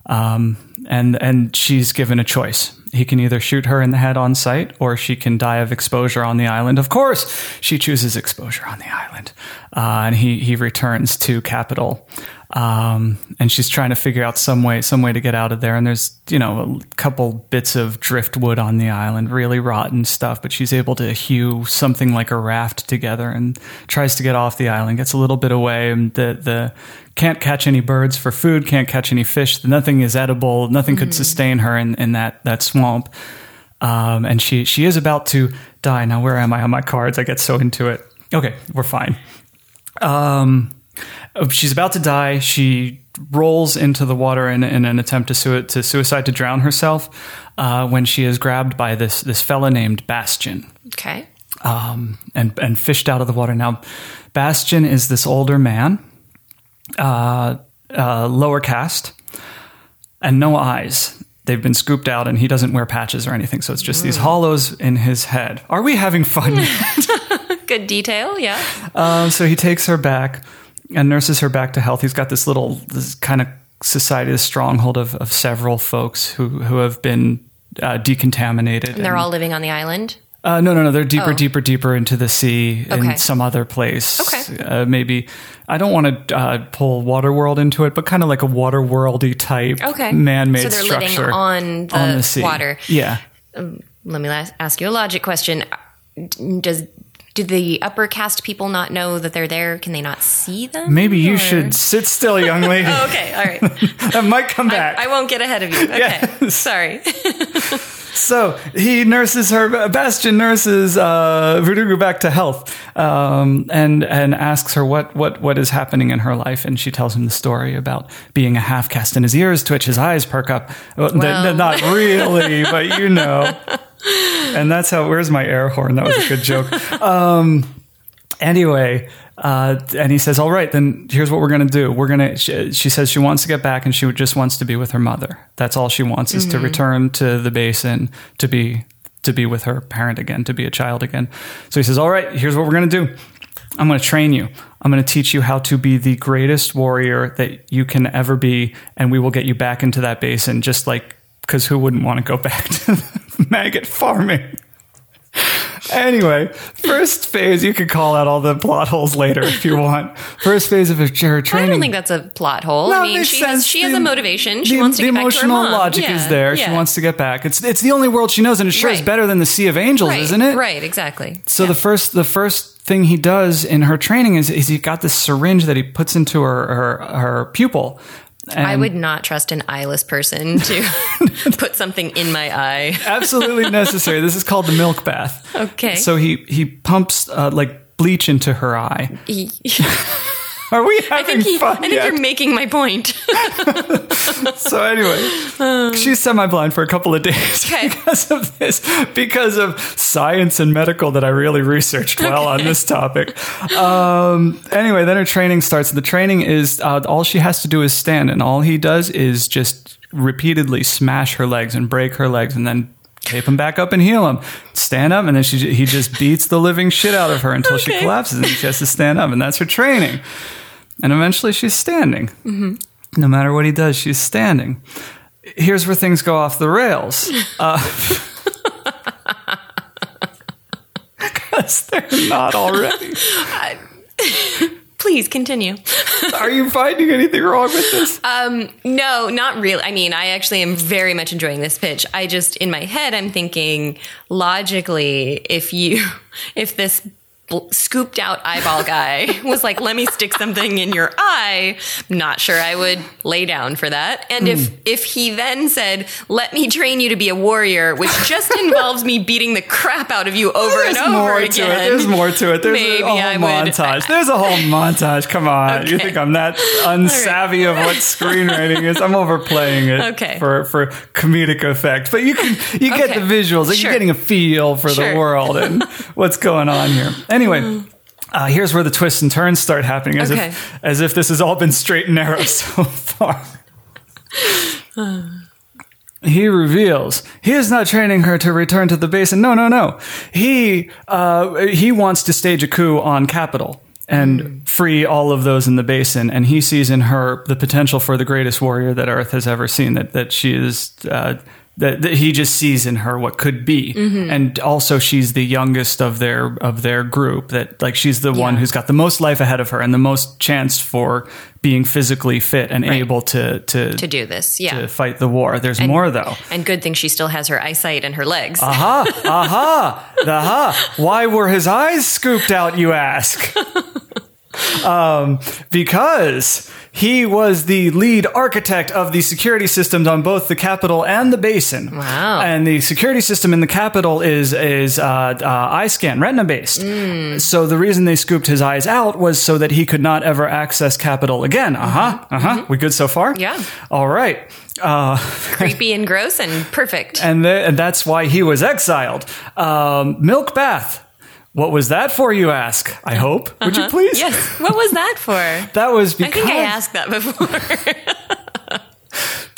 um, and and she's given a choice. He can either shoot her in the head on sight, or she can die of exposure on the island. Of course, she chooses exposure on the island, uh, and he he returns to capital. Um, and she's trying to figure out some way, some way to get out of there. And there's, you know, a couple bits of driftwood on the island, really rotten stuff. But she's able to hew something like a raft together and tries to get off the island. Gets a little bit away, and the the can't catch any birds for food, can't catch any fish. Nothing is edible. Nothing could sustain her in, in that that swamp. Um, and she she is about to die. Now, where am I on my cards? I get so into it. Okay, we're fine. Um, she's about to die. She rolls into the water in, in an attempt to, sui- to suicide to drown herself uh, when she is grabbed by this this fella named Bastion Okay. um, and and fished out of the water. Now, Bastion is this older man, uh, uh, lower caste, and no eyes. They've been scooped out, and he doesn't wear patches or anything. So it's just these hollows in his head. Are we having fun? Good detail. Yeah. Um, so he takes her back and nurses her back to health. He's got this little this kind of society, this stronghold of, of several folks who who have been uh, decontaminated. And they're all living on the island. Uh, no, no, no. They're deeper, Oh. deeper, deeper into the sea Okay. in some other place. Okay. Uh, maybe I don't want to uh, pull Waterworld into it, but kind of like a Waterworldy type Okay. man-made So they're structure living on the, sea. water. Yeah. Let me ask you a logic question. Does do the upper caste people not know that they're there? Can they not see them? Maybe you Or- should sit still, young lady. Oh, okay. All right. that might come back. I won't get ahead of you. Okay. Yes. Sorry. So he nurses her. Bastion nurses uh, Verdugo back to health, um, and and asks her what what what is happening in her life, and she tells him the story about being a half caste, and his ears twitch, his eyes perk up. Well, th- Well. not really, but you know. And that's how. Where's my air horn? That was a good joke. Um, anyway. Uh, and he says, "All right, then here's what we're going to do. We're going to." She, she says she wants to get back, and she just wants to be with her mother. That's all she wants is to return to the basin to be to be with her parent again, to be a child again. So he says, "All right, here's what we're going to do. I'm going to train you. I'm going to teach you how to be the greatest warrior that you can ever be, and we will get you back into that basin, just like because who wouldn't want to go back to maggot farming?" Anyway, first phase, you could call out all the plot holes later if you want. First phase of her her I don't think that's a plot hole. No, I mean, she has, she has a motivation. She the, wants to the get back to her emotional logic Yeah, is there. She wants to get back. It's it's the only world she knows, and it sure is better than the Sea of Angels, right, isn't it? Right. Exactly. So the first the first thing he does in her training is, is he got this syringe that he puts into her her, her pupil. And I would not trust an eyeless person to put something in my eye. absolutely necessary. This is called the milk bath. Okay. So he he pumps uh, like bleach into her eye. Are we I having think, he, I think yet? you're making my point. So anyway, she's semi-blind for a couple of days Okay. because of this, because of science and medical that I really researched well on this topic. Um, anyway, then her training starts. The training is uh, all she has to do is stand, and all he does is just repeatedly smash her legs and break her legs, and then. Tape him back up and heal him. Stand up, and then she, he just beats the living shit out of her until she collapses, and she has to stand up, and that's her training. And eventually, she's standing. Mm-hmm. No matter what he does, she's standing. Here's where things go off the rails. Because they're not already. Please continue. Are you finding anything wrong with this? Um, No, not really. I mean, I actually am very much enjoying this pitch. I just, in my head, I'm thinking logically, if you, if this scooped out eyeball guy was like, let me stick something in your eye, not sure I would lay down for that. And if, Hmm. if he then said, let me train you to be a warrior, which just involves me beating the crap out of you over There's and over more again. to it. There's more to it. There's maybe a whole I would- montage. There's a whole montage. Come on. You think I'm that unsavvy of what screenwriting is? I'm overplaying it Okay. for, for comedic effect. But you can you get the visuals. Like Sure. You're getting a feel for the world and what's going on here. Anyway. Uh, here's where the twists and turns start happening, as Okay. if as if this has all been straight and narrow so far. he reveals he is not training her to return to the basin. No, no, no. He uh, he wants to stage a coup on Capital and free all of those in the basin. And he sees in her the potential for the greatest warrior that Earth has ever seen. That that she is. Uh, that, that he just sees in her what could be, and also she's the youngest of their of their group. That like she's the one who's got the most life ahead of her and the most chance for being physically fit and able to to to do this. Yeah. to fight the war. There's more though. and good thing she still has her eyesight and her legs. Aha, aha, The aha. Why were his eyes scooped out, you ask? um, because he was the lead architect of the security systems on both the Capitol and the Basin. Wow. And the security system in the Capitol is is uh, uh, eye scan, retina based. Mm. So the reason they scooped his eyes out was so that he could not ever access Capitol again. Uh huh. Uh huh. We good so far? Mm-hmm. Yeah. All right. Uh, Creepy and gross and perfect. and, th- and that's why he was exiled. Um, milk bath. What was that for, you ask? I hope. Would you uh-huh. please? yes. What was that for? That was because. I think I asked that before.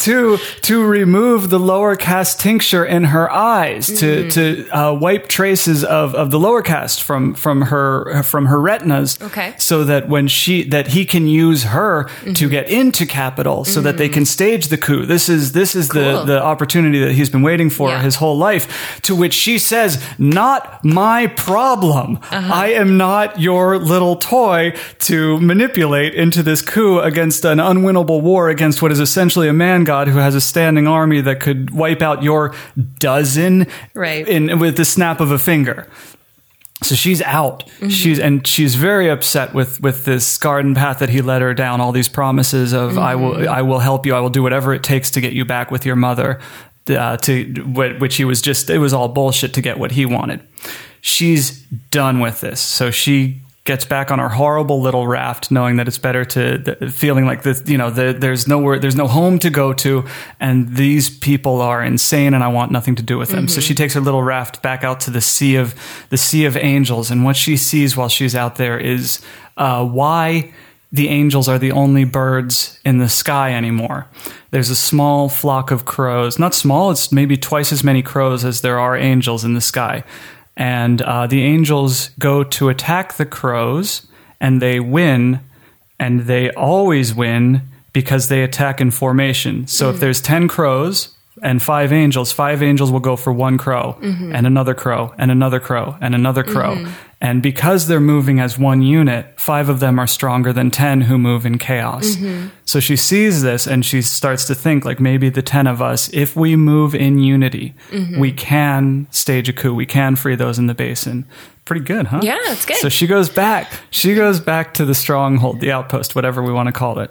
to to remove the lower caste tincture in her eyes, to to uh, wipe traces of, of the lower caste from from her from her retinas. Okay. So that when she that he can use her to get into capital, so that they can stage the coup. This is this is the the opportunity that he's been waiting for Yeah. his whole life. To which she says, "Not my problem. Uh-huh. I am not your little toy to manipulate into this coup against an unwinnable war against what is essentially a man god who has a standing army that could wipe out your dozen Right. in with the snap of a finger." So she's out. Mm-hmm. She's and she's very upset with with this garden path that he led her down. All these promises of I Mm-hmm. will I will help you. I will do whatever it takes to get you back with your mother. Uh, to which he was just it was all bullshit to get what he wanted. She's done with this, so she gets back on her horrible little raft, knowing that it's better to th- feeling like this. You know, the, there's nowhere, there's no home to go to, and these people are insane, and I want nothing to do with them. So she takes her little raft back out to the sea of the sea of angels, and what she sees while she's out there is uh, why the angels are the only birds in the sky anymore. There's a small flock of crows, not small, it's maybe twice as many crows as there are angels in the sky. And uh, the angels go to attack the crows, and they win, and they always win because they attack in formation. So if there's 10 crows, and five angels, five angels will go for one crow mm-hmm. and another crow and another crow and another crow. Mm-hmm. And because they're moving as one unit, five of them are stronger than 10 who move in chaos. Mm-hmm. So she sees this and she starts to think like maybe the 10 of us, if we move in unity, we can stage a coup. We can free those in the basin. Pretty good, huh? Yeah, it's good. So she goes back. She goes back to the stronghold, the outpost, whatever we want to call it,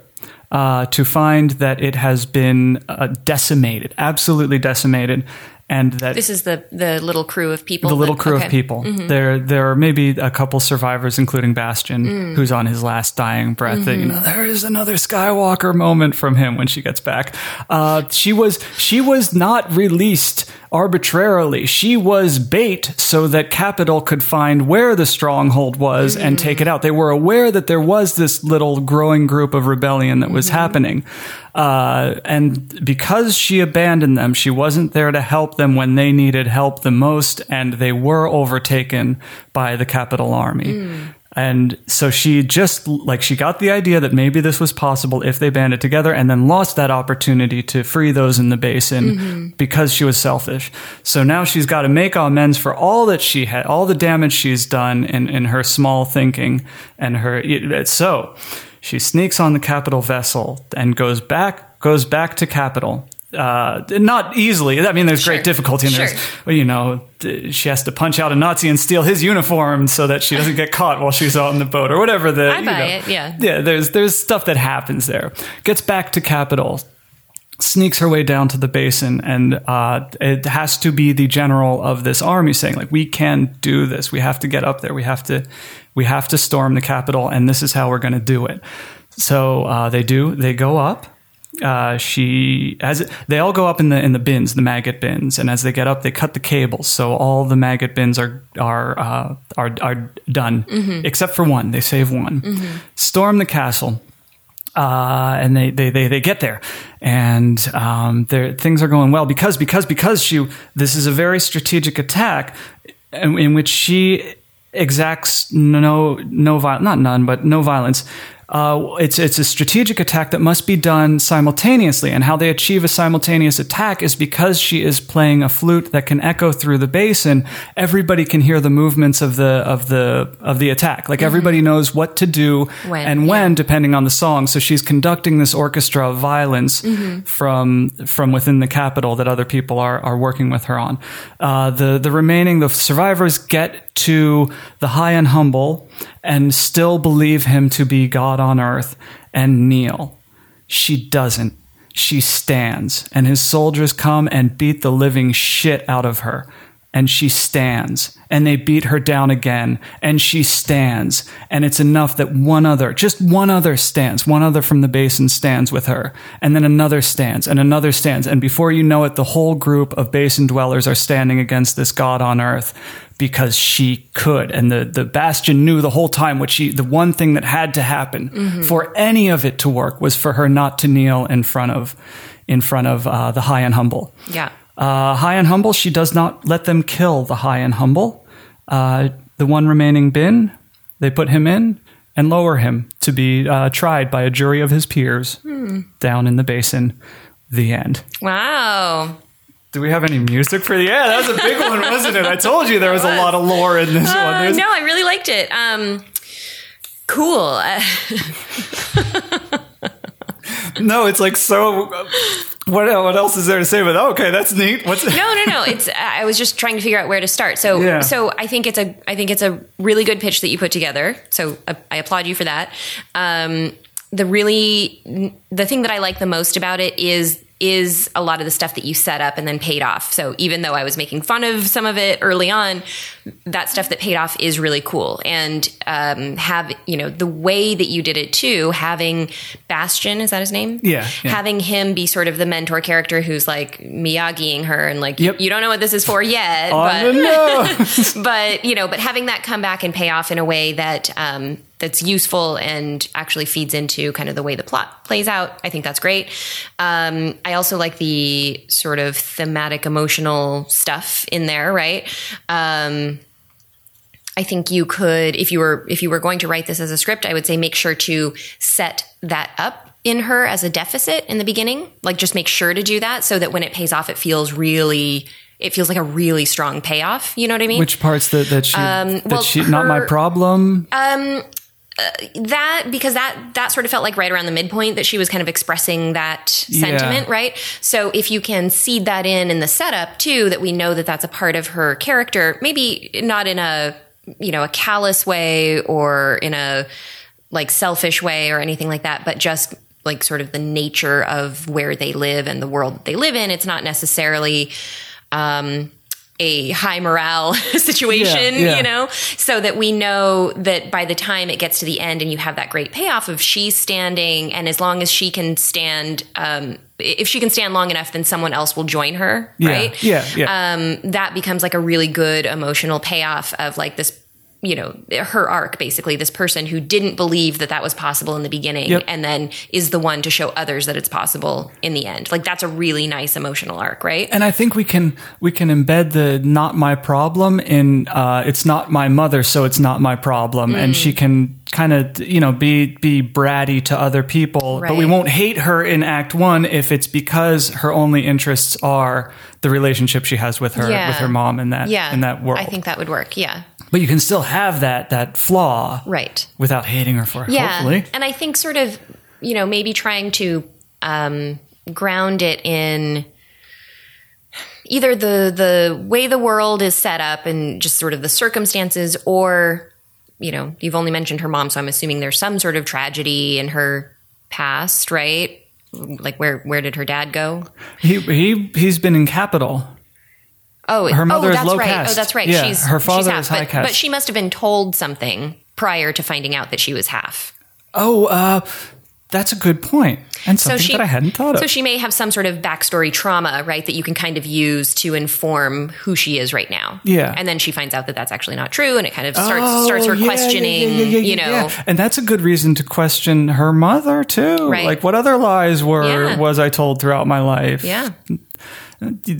uh, to find that it has been uh, decimated, absolutely decimated, and that this is the the little crew of people. the little that- crew okay. of people. There, there are maybe a couple survivors, including Bastion, Mm. who's on his last dying breath. That you Mm-hmm. know, there is another Skywalker moment from him when she gets back. Uh, she was, she was not released arbitrarily. She was bait so that Capital could find where the stronghold was and take it out. They were aware that there was this little growing group of rebellion that was happening. Uh, and because she abandoned them, she wasn't there to help them when they needed help the most, and they were overtaken by the capital army. And so she just like she got the idea that maybe this was possible if they banded together and then lost that opportunity to free those in the basin because she was selfish. So now she's got to make amends for all that she had, all the damage she's done in, in her small thinking and her. So she sneaks on the capital vessel and goes back goes back to capital uh, not easily i mean there's great difficulty and Sure. there's you know she has to punch out a nazi and steal his uniform so that she doesn't get caught while she's on the boat or whatever the I you buy know. it, yeah. yeah there's there's stuff that happens there gets back to capital sneaks her way down to the basin and uh, it has to be the general of this army saying like we can do this. We have to get up there. We have to we have to storm the capital and this is how we're going to do it. So uh, they do. They go up. Uh, she as it, they all go up in the in the bins, the maggot bins, and as they get up, they cut the cables, so all the maggot bins are are uh, are are done, except for one. They save one. Storm the castle. Uh, and they, they, they, they get there. And um, things are going well because because because she this is a very strategic attack in, in which she exacts no no violence not none but no violence uh, it's it's a strategic attack that must be done simultaneously, and how they achieve a simultaneous attack is because she is playing a flute that can echo through the basin. Everybody can hear the movements of the of the of the attack. Like everybody knows what to do When, and when, depending on the song. So she's conducting this orchestra of violence from from within the capital that other people are are working with her on. Uh, the the remaining the survivors get to the high and humble and still believe him to be God on earth and kneel. She doesn't. She stands, and his soldiers come and beat the living shit out of her. And she stands, and they beat her down again, and she stands. And it's enough that one other, just one other stands, one other from the basin stands with her. And then another stands, and another stands. And before you know it, the whole group of basin dwellers are standing against this God on earth because she could. And the, the bastion knew the whole time what she, the one thing that had to happen for any of it to work was for her not to kneel in front of, in front of uh, the high and humble. Yeah. Uh, high and humble, she does not let them kill the high and humble. Uh, the one remaining bin, they put him in and lower him to be uh, tried by a jury of his peers down in the basin. The end. Wow. Do we have any music for the? Yeah, that was a big one, wasn't it? I told you there was a lot of lore in this one. Uh, There's- no, I really liked it. Um, cool. No, it's like so. What what else is there to say? But okay, that's neat. What's no, no, no. It's I was just trying to figure out where to start. So, Yeah. so I think it's a I think it's a really good pitch that you put together. So uh, I applaud you for that. Um, the really the thing that I like the most about it is is a lot of the stuff that you set up and then paid off. So even though I was making fun of some of it early on, that stuff that paid off is really cool. And um, have you know the way that you did it too, having Bastion is that his name? Yeah, yeah. Having him be sort of the mentor character who's like Miyagiing her and like Yep. you don't know what this is for yet, but but you know, but having that come back and pay off in a way that um, that's useful and actually feeds into kind of the way the plot plays out. I think that's great. Um, I also like the sort of thematic, emotional stuff in there, right? Um, I think you could, if you were if you were going to write this as a script, I would say make sure to set that up in her as a deficit in the beginning. Like just make sure to do that so that when it pays off, it feels really. It feels like a really strong payoff. You know what I mean? Which parts that that she Um, well, she not my her- problem? that because that that sort of felt like right around the midpoint that she was kind of expressing that sentiment right so if you can seed that in in the setup too that we know that that's a part of her character maybe not in a you know a callous way or in a like selfish way or anything like that but just like sort of the nature of where they live and the world that they live in it's not necessarily um a high morale situation, Yeah, yeah. you know, so that we know that by the time it gets to the end and you have that great payoff of she's standing, and as long as she can stand, um, if she can stand long enough, then someone else will join her, Yeah, right? yeah, yeah. Um, that becomes like a really good emotional payoff of like this. You know, her arc basically, this person who didn't believe that that was possible in the beginning Yep. and then is the one to show others that it's possible in the end. Like, that's a really nice emotional arc, right? and I think we can we can embed the not my problem in uh, it's not my mother, so it's not my problem, and Mm. she can kind of you know be be bratty to other people, but we won't hate her in Act One if it's because her only interests are the relationship she has with her Yeah. with her mom in that yeah in that world. i think that would work yeah but you can still have that that flaw right without hating her for it. yeah Hopefully, and i think sort of you know maybe trying to um, ground it in either the the way the world is set up and just sort of the circumstances or you know you've only mentioned her mom so i'm assuming there's some sort of tragedy in her past right like where where did her dad go he he he's been in capital. Oh, Her mother oh, is that's low right. caste. Oh, that's right. Yeah, she's her father she's half, is high but, caste. but she must have been told something prior to finding out that she was half. Oh, uh, That's a good point. and something she- that I hadn't thought of. So she may have some sort of backstory trauma, right, that you can kind of use to inform who she is right now. Yeah. And then she finds out that that's actually not true, and it kind of starts Oh, starts her yeah, questioning, yeah, you know. and that's a good reason to question her mother too. Right. Like, what other lies were was I told throughout my life? Yeah.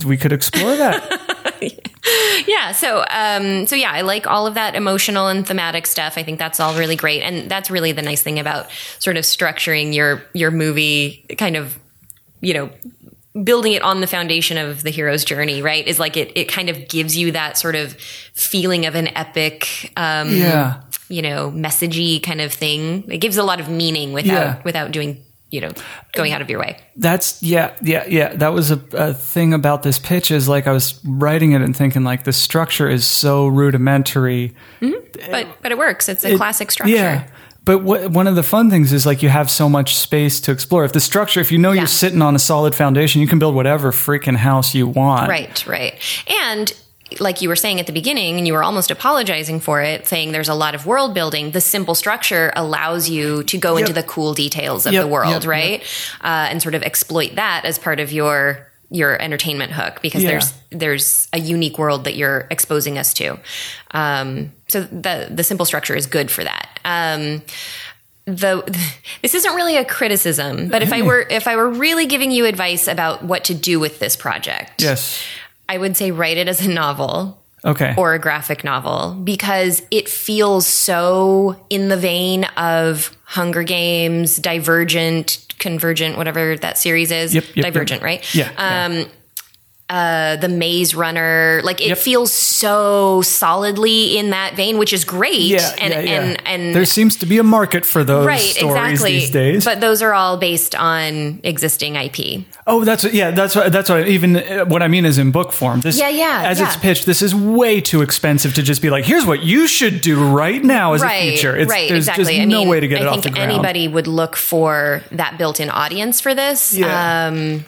We could explore that. Yeah. So, um, so yeah, I like all of that emotional and thematic stuff. I think that's all really great, and that's really the nice thing about sort of structuring your your movie, kind of, you know, building it on the foundation of the hero's journey. Right? Is like it it kind of gives you that sort of feeling of an epic. Um, yeah. you know, messagey kind of thing. It gives a lot of meaning without Yeah. without doing, you know, going out of your way. That's yeah, yeah, yeah. That was a, a thing about this pitch is like I was writing it and thinking like the structure is so rudimentary. Mm-hmm. But but it works. It's a classic structure. Yeah. But what, one of the fun things is like you have so much space to explore. If the structure, if you know Yeah. you're sitting on a solid foundation, you can build whatever freaking house you want. Right, right. And like you were saying at the beginning, and you were almost apologizing for it, saying there's a lot of world building. The simple structure allows you to go into the cool details of Yep, the world, yep, yep. right? Uh, and sort of exploit that as part of your your entertainment hook because Yeah. there's there's a unique world that you're exposing us to. Um, so the the simple structure is good for that. Um, the this isn't really a criticism, but if I were if I were really giving you advice about what to do with this project, Yes. I would say write it as a novel Okay. or a graphic novel because it feels so in the vein of Hunger Games, Divergent, Convergent, whatever that series is. Yep, yep, Divergent, yep. right? yeah. yeah. Um, Uh, the Maze Runner, like it Yep. feels so solidly in that vein, which is great. yeah, and yeah, yeah. and and there seems to be a market for those right, stories exactly. these days. But those are all based on existing IP. Oh, that's yeah, that's what, that's what, even uh, what I mean is in book form. This, Yeah, yeah, As it's pitched, this is way too expensive to just be like, here's what you should do right now as right, a feature. It's, right, there's exactly. just I no mean, way to get I it off the ground. I think anybody would look for that built-in audience for this. Yeah. Um,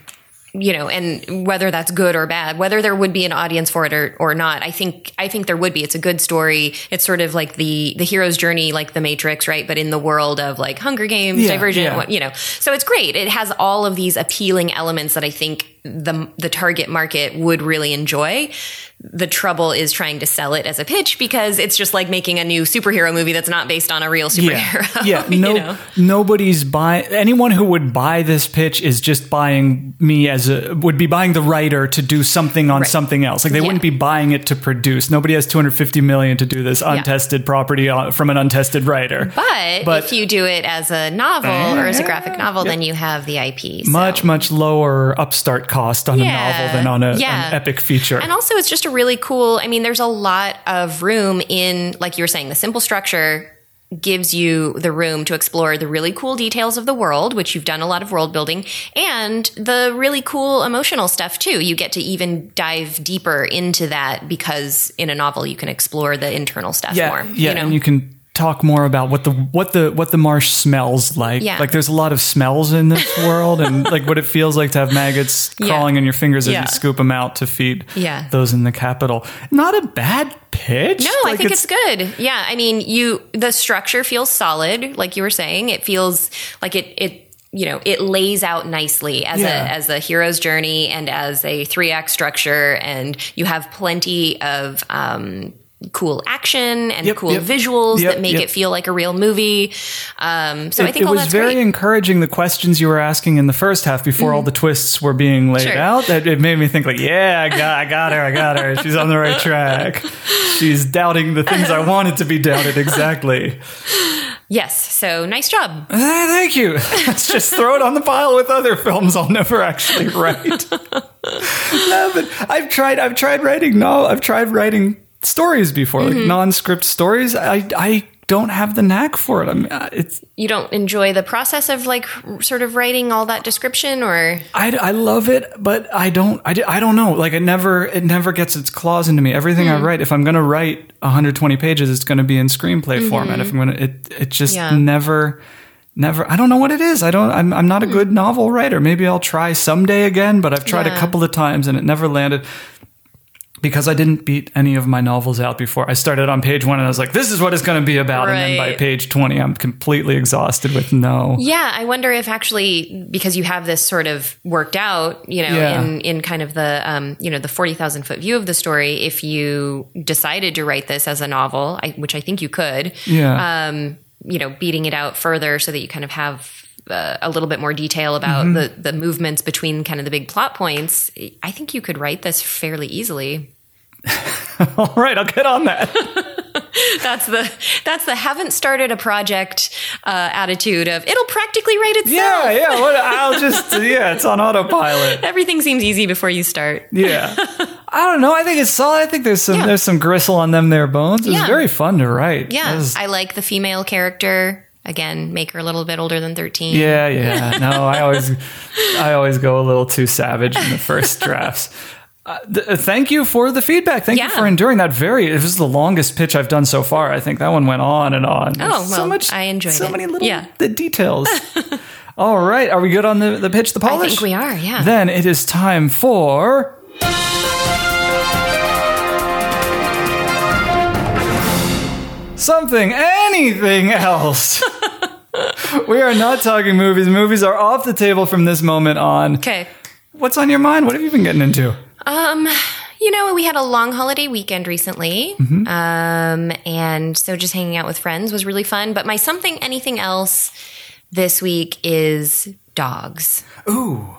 you know, and whether that's good or bad, whether there would be an audience for it or, or not, I think I think there would be. It's a good story. It's sort of like the the hero's journey, like the Matrix, right? But in the world of like Hunger Games, Yeah, Divergent, yeah. what you know. So it's great. It has all of these appealing elements that I think the the target market would really enjoy. The trouble is trying to sell it as a pitch because it's just like making a new superhero movie that's not based on a real superhero. Yeah, yeah. No, know? nobody's buying. Anyone who would buy this pitch is just buying me as a would be buying the writer to do something on Right. something else. Like they Yeah. wouldn't be buying it to produce. Nobody has 250 million to do this untested property uh, from an untested writer. But, But- if you do it as a novel or as a graphic novel, then you have the IP. so- much much lower upstart cost on a novel than on a, yeah. an epic feature. And also, it's just a really cool. I mean, there's a lot of room in, like you were saying, the simple structure gives you the room to explore the really cool details of the world, which you've done a lot of world building, and the really cool emotional stuff too. You get to even dive deeper into that because in a novel you can explore the internal stuff yeah, more. yeah, you know? and you can talk more about what the what the what the marsh smells like. Yeah. Like there's a lot of smells in this world, and like what it feels like to have maggots Yeah. crawling in your fingers as Yeah. you scoop them out to feed Yeah. those in the capital. Not a bad pitch. No, I Like, think it's, good. Yeah, I mean, you the structure feels solid, like you were saying. It feels like it it you know it lays out nicely as Yeah. a as a hero's journey and as a three act structure, and you have plenty of. Um, Cool action and Yep, cool yep. visuals Yep, that make it feel like a real movie. Um, so I It, think it was very great. encouraging the questions you were asking in the first half before all the twists were being laid Sure. out. That it made me think like, yeah, I got, I got her, I got her. She's on the right track. She's doubting the things I wanted to be doubted exactly. Yes, so nice job. Ah, thank you. Let's just throw it on the pile with other films I'll never actually write. no, but I've tried. I've tried writing. No, I've tried writing stories before, like mm-hmm. non-script stories. I I don't have the knack for it. I mean, uh, it's You don't enjoy the process of like sort of writing all that description, or I, I love it, but I don't I, I don't know. Like it never it never gets its claws into me. Everything I mm. write, if I'm going to write 120 pages, it's going to be in screenplay format. If I'm mm-hmm. going to, it it just Yeah. never. Never, I don't know what it is. I don't, I'm, I'm not a mm. good novel writer. Maybe I'll try someday again, but I've tried a couple of times and it never landed. Because I didn't beat any of my novels out before. I started on page one and I was like, this is what it's going to be about. And then by page 20, I'm completely exhausted with no. Yeah, I wonder if actually because you have this sort of worked out, you know, Yeah. in in kind of the um, you know the forty thousand foot view of the story, if you decided to write this as a novel, I, which I think you could, Yeah. um, you know, beating it out further so that you kind of have. Uh, a little bit more detail about Mm-hmm. the the movements between kind of the big plot points. I think you could write this fairly easily. All right, I'll get on that. That's the that's the haven't started a project uh, attitude of it'll practically write itself. yeah, yeah. What, I'll just, yeah, it's on autopilot. Everything seems easy before you start. Yeah. I don't know. I think it's solid. I think there's some Yeah. there's some gristle on them there bones. It's Yeah. very fun to write. Yeah, was- I like the female character. Again, make her a little bit older than 13. Yeah, yeah. No, I always, I always go a little too savage in the first drafts. Uh, th- uh, thank you for the feedback. Thank you for enduring that. Very, it was the longest pitch I've done so far. I think that one went on and on. There's Oh, so well, much. I enjoyed so it. many little Yeah. the details. All right, are we good on the the pitch? The polish. I think we are, yeah. Then it is time for. Something, anything else. we are not talking movies. Movies are off the table from this moment on. Okay. What's on your mind? What have you been getting into? Um, you know, we had a long holiday weekend recently. Mm-hmm. Um, and so just hanging out with friends was really fun. But my something, anything else this week is dogs. Ooh,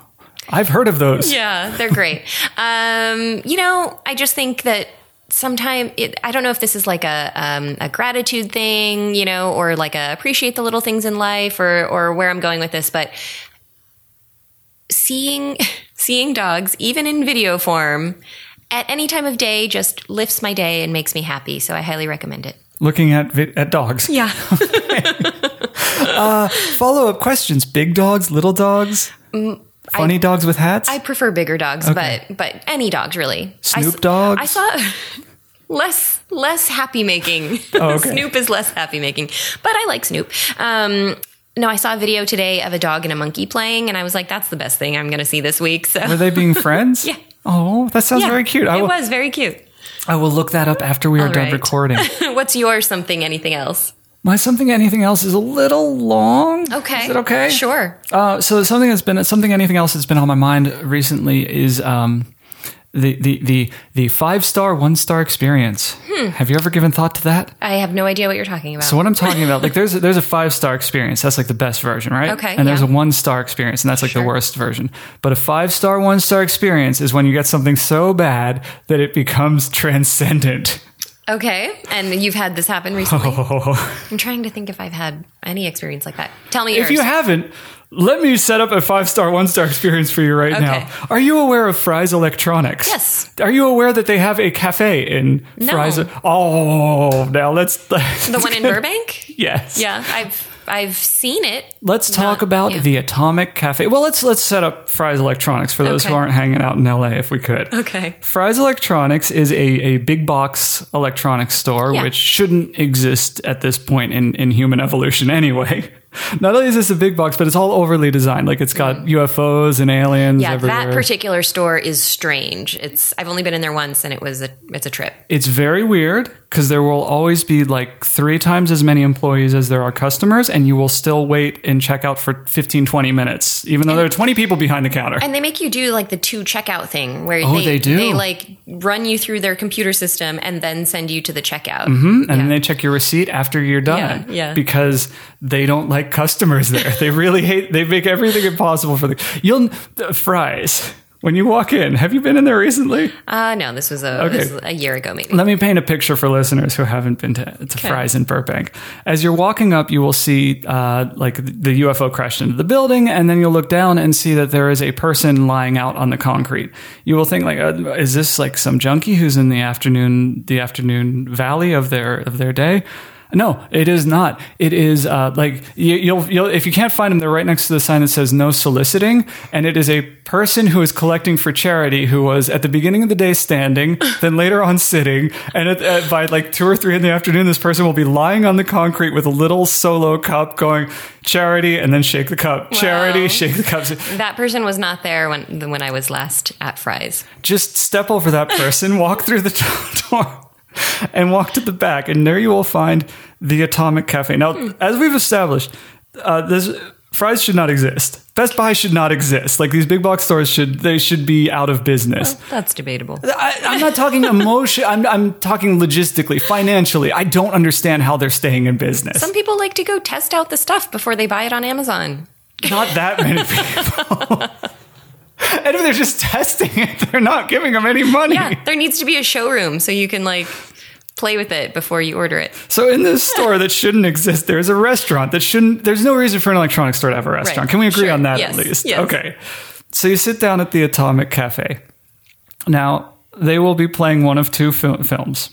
I've heard of those. Yeah, they're great. um, you know, I just think that sometimes I don't know if this is like a um, a gratitude thing, you know, or like a appreciate the little things in life, or or where I'm going with this, but seeing seeing dogs, even in video form, at any time of day, just lifts my day and makes me happy. So I highly recommend it. Looking at vi- at dogs. Yeah. Follow up questions: big dogs, little dogs, funny dogs with hats. I prefer bigger dogs, Okay. but but any dogs really. Snoop Dogg. I saw less less happy making. Oh, okay. Snoop is less happy making, but I like Snoop. Um, no, I saw a video today of a dog and a monkey playing, and I was like, "That's the best thing I'm going to see this week." So Were they being friends? Yeah. Oh, that sounds Yeah, very cute. I it will, was very cute. I will look that up after we are All done right. recording. What's your something? Anything else? My something anything else is a little long. Okay. Is it okay? Sure. Uh, so something that's been something anything else that's been on my mind recently is um, the the the the five star one star experience. Hmm. Have you ever given thought to that? I have no idea what you're talking about. So what I'm talking about, like there's a, there's a five star experience. That's like the best version, right? Okay, And there's yeah. a one star experience, and that's like the worst version. But a five star one star experience is when you get something so bad that it becomes transcendent. Okay, and you've had this happen recently. Oh. I'm trying to think if I've had any experience like that. Tell me If yours. you haven't, let me set up a five star, one star experience for you right Okay. now. Are you aware of Fry's Electronics? Yes. Are you aware that they have a cafe in No. Fry's? Oh, now let's. the one in Burbank? Yes. Yeah, I've I've seen it. Let's talk Not- about yeah. the Atomic Cafe. Well, let's let's set up Fry's Electronics for those who aren't hanging out in LA if we could. Okay. Fry's Electronics is a, a big box electronics store Yeah. which shouldn't exist at this point in, in human evolution anyway. Not only is this a big box, but it's all overly designed. Like it's got UFOs and aliens Mm. Yeah, everywhere. that particular store is strange. It's I've only been in there once, and it was a it's a trip. it's very weird because there will always be like three times as many employees as there are customers, and you will still wait and check out for 15, 20 minutes, even though there are 20 people behind the counter. And they make you do like the two checkout thing where Oh, they, they do? they like run you through their computer system and then send you to the checkout. Mm-hmm, and then they check your receipt after you're done. Yeah, yeah. Because they don't like customers there. they really hate. They make everything impossible for the. You'll the fries when you walk in. Have you been in there recently? Uh no, this was a Okay. this was a year ago maybe. Let me paint a picture for listeners who haven't been to, to Fry's in Burbank. As you're walking up, you will see uh, like the UFO crashed into the building, and then you'll look down and see that there is a person lying out on the concrete. You will think like, uh, is this like some junkie who's in the afternoon the afternoon valley of their of their day? No, it is not. It is uh, like you, you'll you'll if you can't find them, they're right next to the sign that says "No soliciting," and it is a person who is collecting for charity who was at the beginning of the day standing, then later on sitting, and at, at, by like two or three in the afternoon, this person will be lying on the concrete with a little solo cup, going charity, and then shake the cup, charity, Wow. shake the cup. That person was not there when when I was last at Fry's. Just step over that person, walk through the door. And walk to the back, and there you will find the Atomic Cafe. Now, as we've established, uh, this Fry's should not exist. Best Buy should not exist. Like these big box stores should they should be out of business. That's debatable. I, I'm not talking emotion. I'm, I'm talking logistically, financially. I don't understand how they're staying in business. Some people like to go test out the stuff before they buy it on Amazon. not that many people. and if they're just testing it, they're not giving them any money. Yeah, there needs to be a showroom so you can like play with it before you order it. So in this store that shouldn't exist, there's a restaurant that shouldn't. There's no reason for an electronics store to have a restaurant. Right. Can we agree Sure. on that Yes. at least? Yes. Okay. So you sit down at the Atomic Cafe. Now they will be playing one of two fil- films.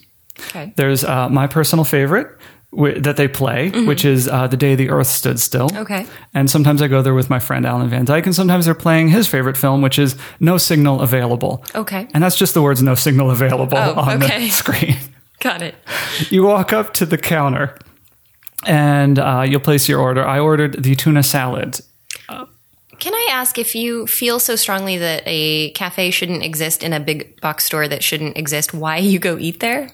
Okay. There's uh, my personal favorite that they play, which is uh, The Day the Earth Stood Still. Mm-hmm. Okay. And sometimes I go there with my friend Alan Van Dyke, and sometimes they're playing his favorite film, which is No Signal Available. Okay. And that's just the words No Signal Available Oh, on okay. the screen. Got it. you walk up to the counter and uh, you'll place your order. I ordered the tuna salad. Can I ask if you feel so strongly that a cafe shouldn't exist in a big box store that shouldn't exist, why you go eat there?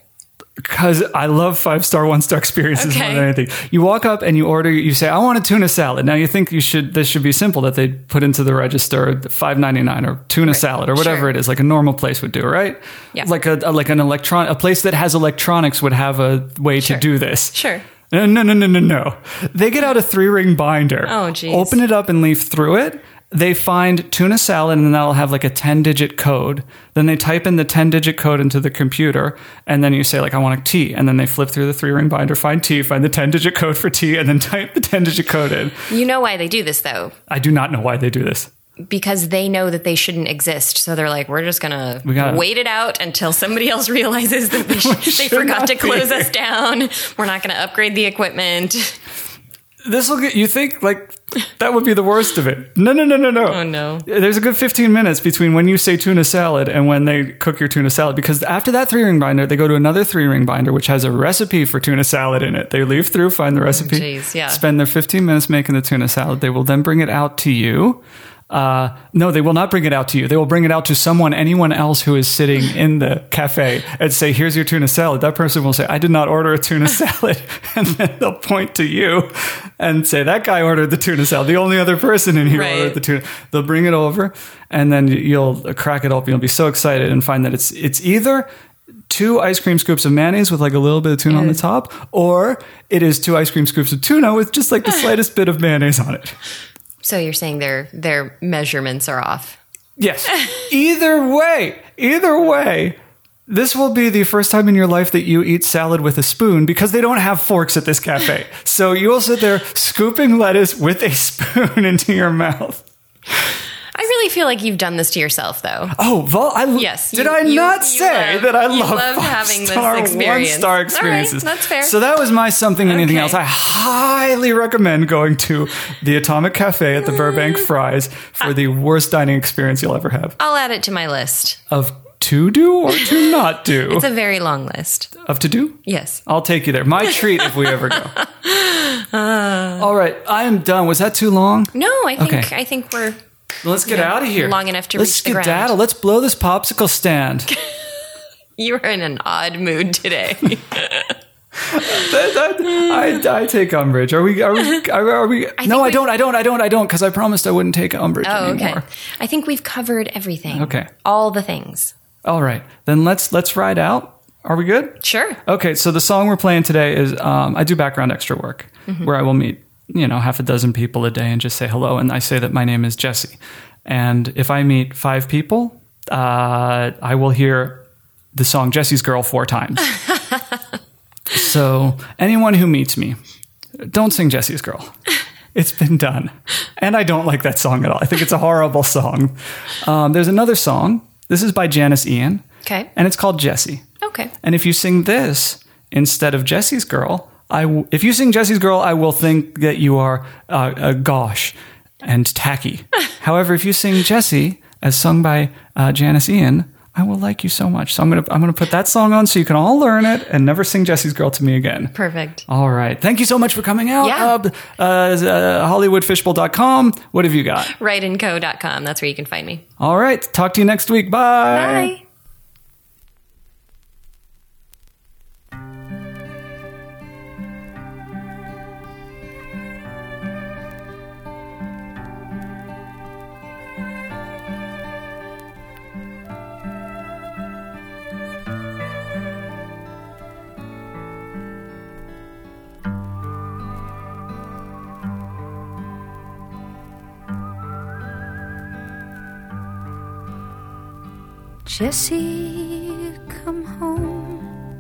Because I love five star, one star experiences more than anything. You walk up and you order. You say, "I want a tuna salad." Now you think you should. This should be simple that they put into the register five ninety nine or tuna salad or whatever Sure. it is, like a normal place would do, right? Yeah. Like a, a like an electron a place that has electronics would have a way Sure. to do this. Sure. No, no, no, no, no, no. They get out a three ring binder. Oh, geez. Open it up and leaf through it. They find tuna salad and then that'll have like a 10 digit code. Then they type in the 10 digit code into the computer and then you say, like, I want a T. And then they flip through the three ring binder, find T, find the 10 digit code for T, and then type the 10 digit code in. You know why they do this though? I do not know why they do this. Because they know that they shouldn't exist. So they're like, we're just going to gotta- wait it out until somebody else realizes that they, sh- they forgot to close us down. We're not going to upgrade the equipment. This will get you think like that would be the worst of it. No, no, no, no, no. Oh, no. There's a good 15 minutes between when you say tuna salad and when they cook your tuna salad because after that three ring binder, they go to another three ring binder which has a recipe for tuna salad in it. They leaf through, find the recipe, oh, jeez, yeah. spend their 15 minutes making the tuna salad. They will then bring it out to you. Uh, no, they will not bring it out to you. They will bring it out to someone, anyone else who is sitting in the cafe and say, here's your tuna salad. That person will say, I did not order a tuna salad. And then they'll point to you and say, that guy ordered the tuna salad. The only other person in here Right. ordered the tuna. They'll bring it over and then you'll crack it open. You'll be so excited and find that it's, it's either two ice cream scoops of mayonnaise with like a little bit of tuna on the top, or it is two ice cream scoops of tuna with just like the slightest bit of mayonnaise on it. So you're saying their their measurements are off. Yes. Either way, either way, this will be the first time in your life that you eat salad with a spoon because they don't have forks at this cafe. so you will sit there scooping lettuce with a spoon into your mouth. I really feel like you've done this to yourself though. Oh, well, I Yes, Did you- I you- not you say love- that I love love having this five-star, experience. All right, experiences? that's fair. So that was my something. Anything Okay. else? I highly recommend going to the Atomic Cafe at the mm. Burbank Fry's for the worst dining experience you'll ever have. I'll add it to my list. Of to do or to not do? It's a very long list. of to do? Yes. I'll take you there. My treat if we ever go. Uh. All right, I am done. Was that too long? No, I think Okay. I think we're Let's get Yeah, out of here. long enough to Let's reach the ground. skedaddle. Let's blow this popsicle stand. you're in an odd mood today. I, I take umbrage. Are we? Are we? Are, are we? think no, I don't. I don't. I don't. I don't. Because I promised I wouldn't take umbrage oh, anymore. okay. I think we've covered everything. Okay. All the things. All right, then let's let's ride out. Are we good? Sure. Okay, so the song we're playing today is um, I do background extra work Mm-hmm. where I will meet you know half a dozen people a day and just say hello, and I say that my name is Jesse, and if I meet five people, uh, I will hear the song Jesse's Girl four times. so anyone who meets me, don't sing Jesse's Girl. It's been done, and I don't like that song at all. I think it's a horrible song. Um, there's another song. This is by Janis Ian. Okay. And it's called Jesse. Okay. And if you sing this instead of Jesse's Girl, I w- if you sing Jesse's Girl, I will think that you are uh, uh, gauche and tacky. However, if you sing Jesse as sung by uh, Janis Ian, I will like you so much. So I'm gonna I'm gonna put that song on so you can all learn it and never sing Jesse's Girl to me again. Perfect. All right. Thank you so much for coming out. Yeah. Uh, uh, HollywoodFishbowl.com. What have you got? Writeandco.com. That's where you can find me. All right. Talk to you next week. Bye. Bye. Jesse, come home.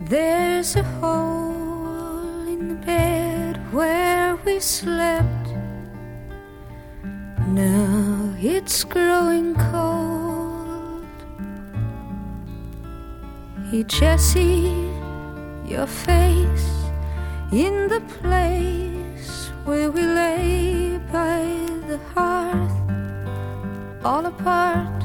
There's a hole in the bed where we slept. Now it's growing cold. Hey, Jesse, your face in the place where we lay by the hearth, all apart.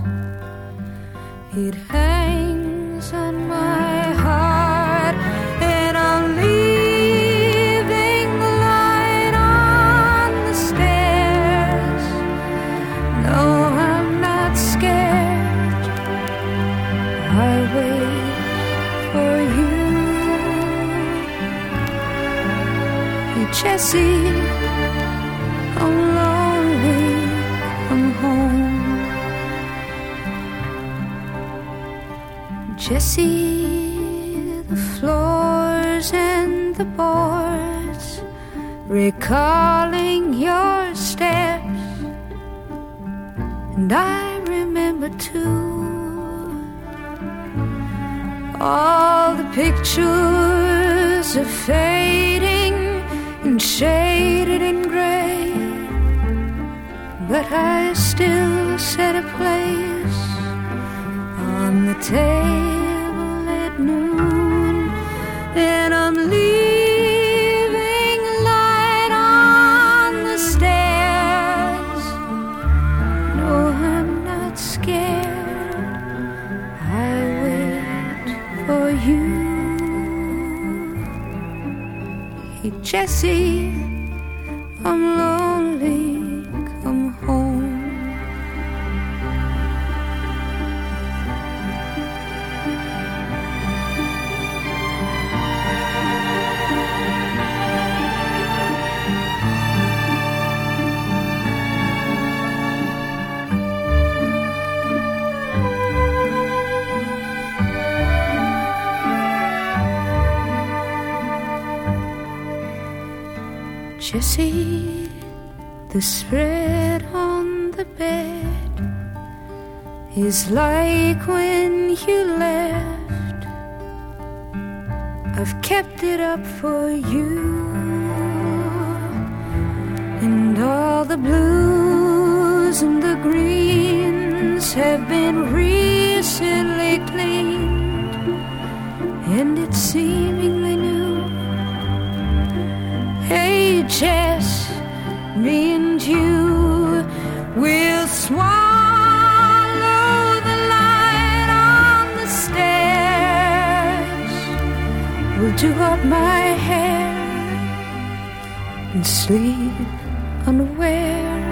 It hangs on my heart, and I'm leaving the light on the stairs. No, I'm not scared. I wait for you, Jesse. Jesse, the floors and the boards, recalling your steps, and I remember too all the pictures are fading and shaded in gray, but I still set a place on the table at noon, Jesse, the spread on the bed is like when you left. I've kept it up for you, and all the blues and the greens have been recently cleaned, and it's seemingly me and you will swallow the light on the stairs. We'll do up my hair and sleep unaware.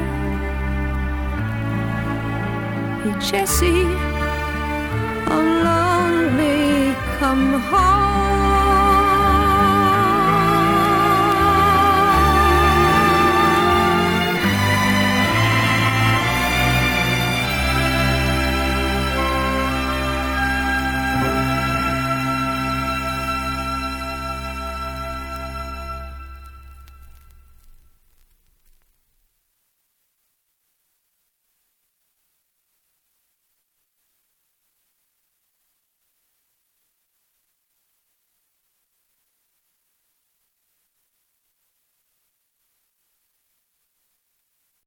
Hey, Jesse, I'm lonely. Come home.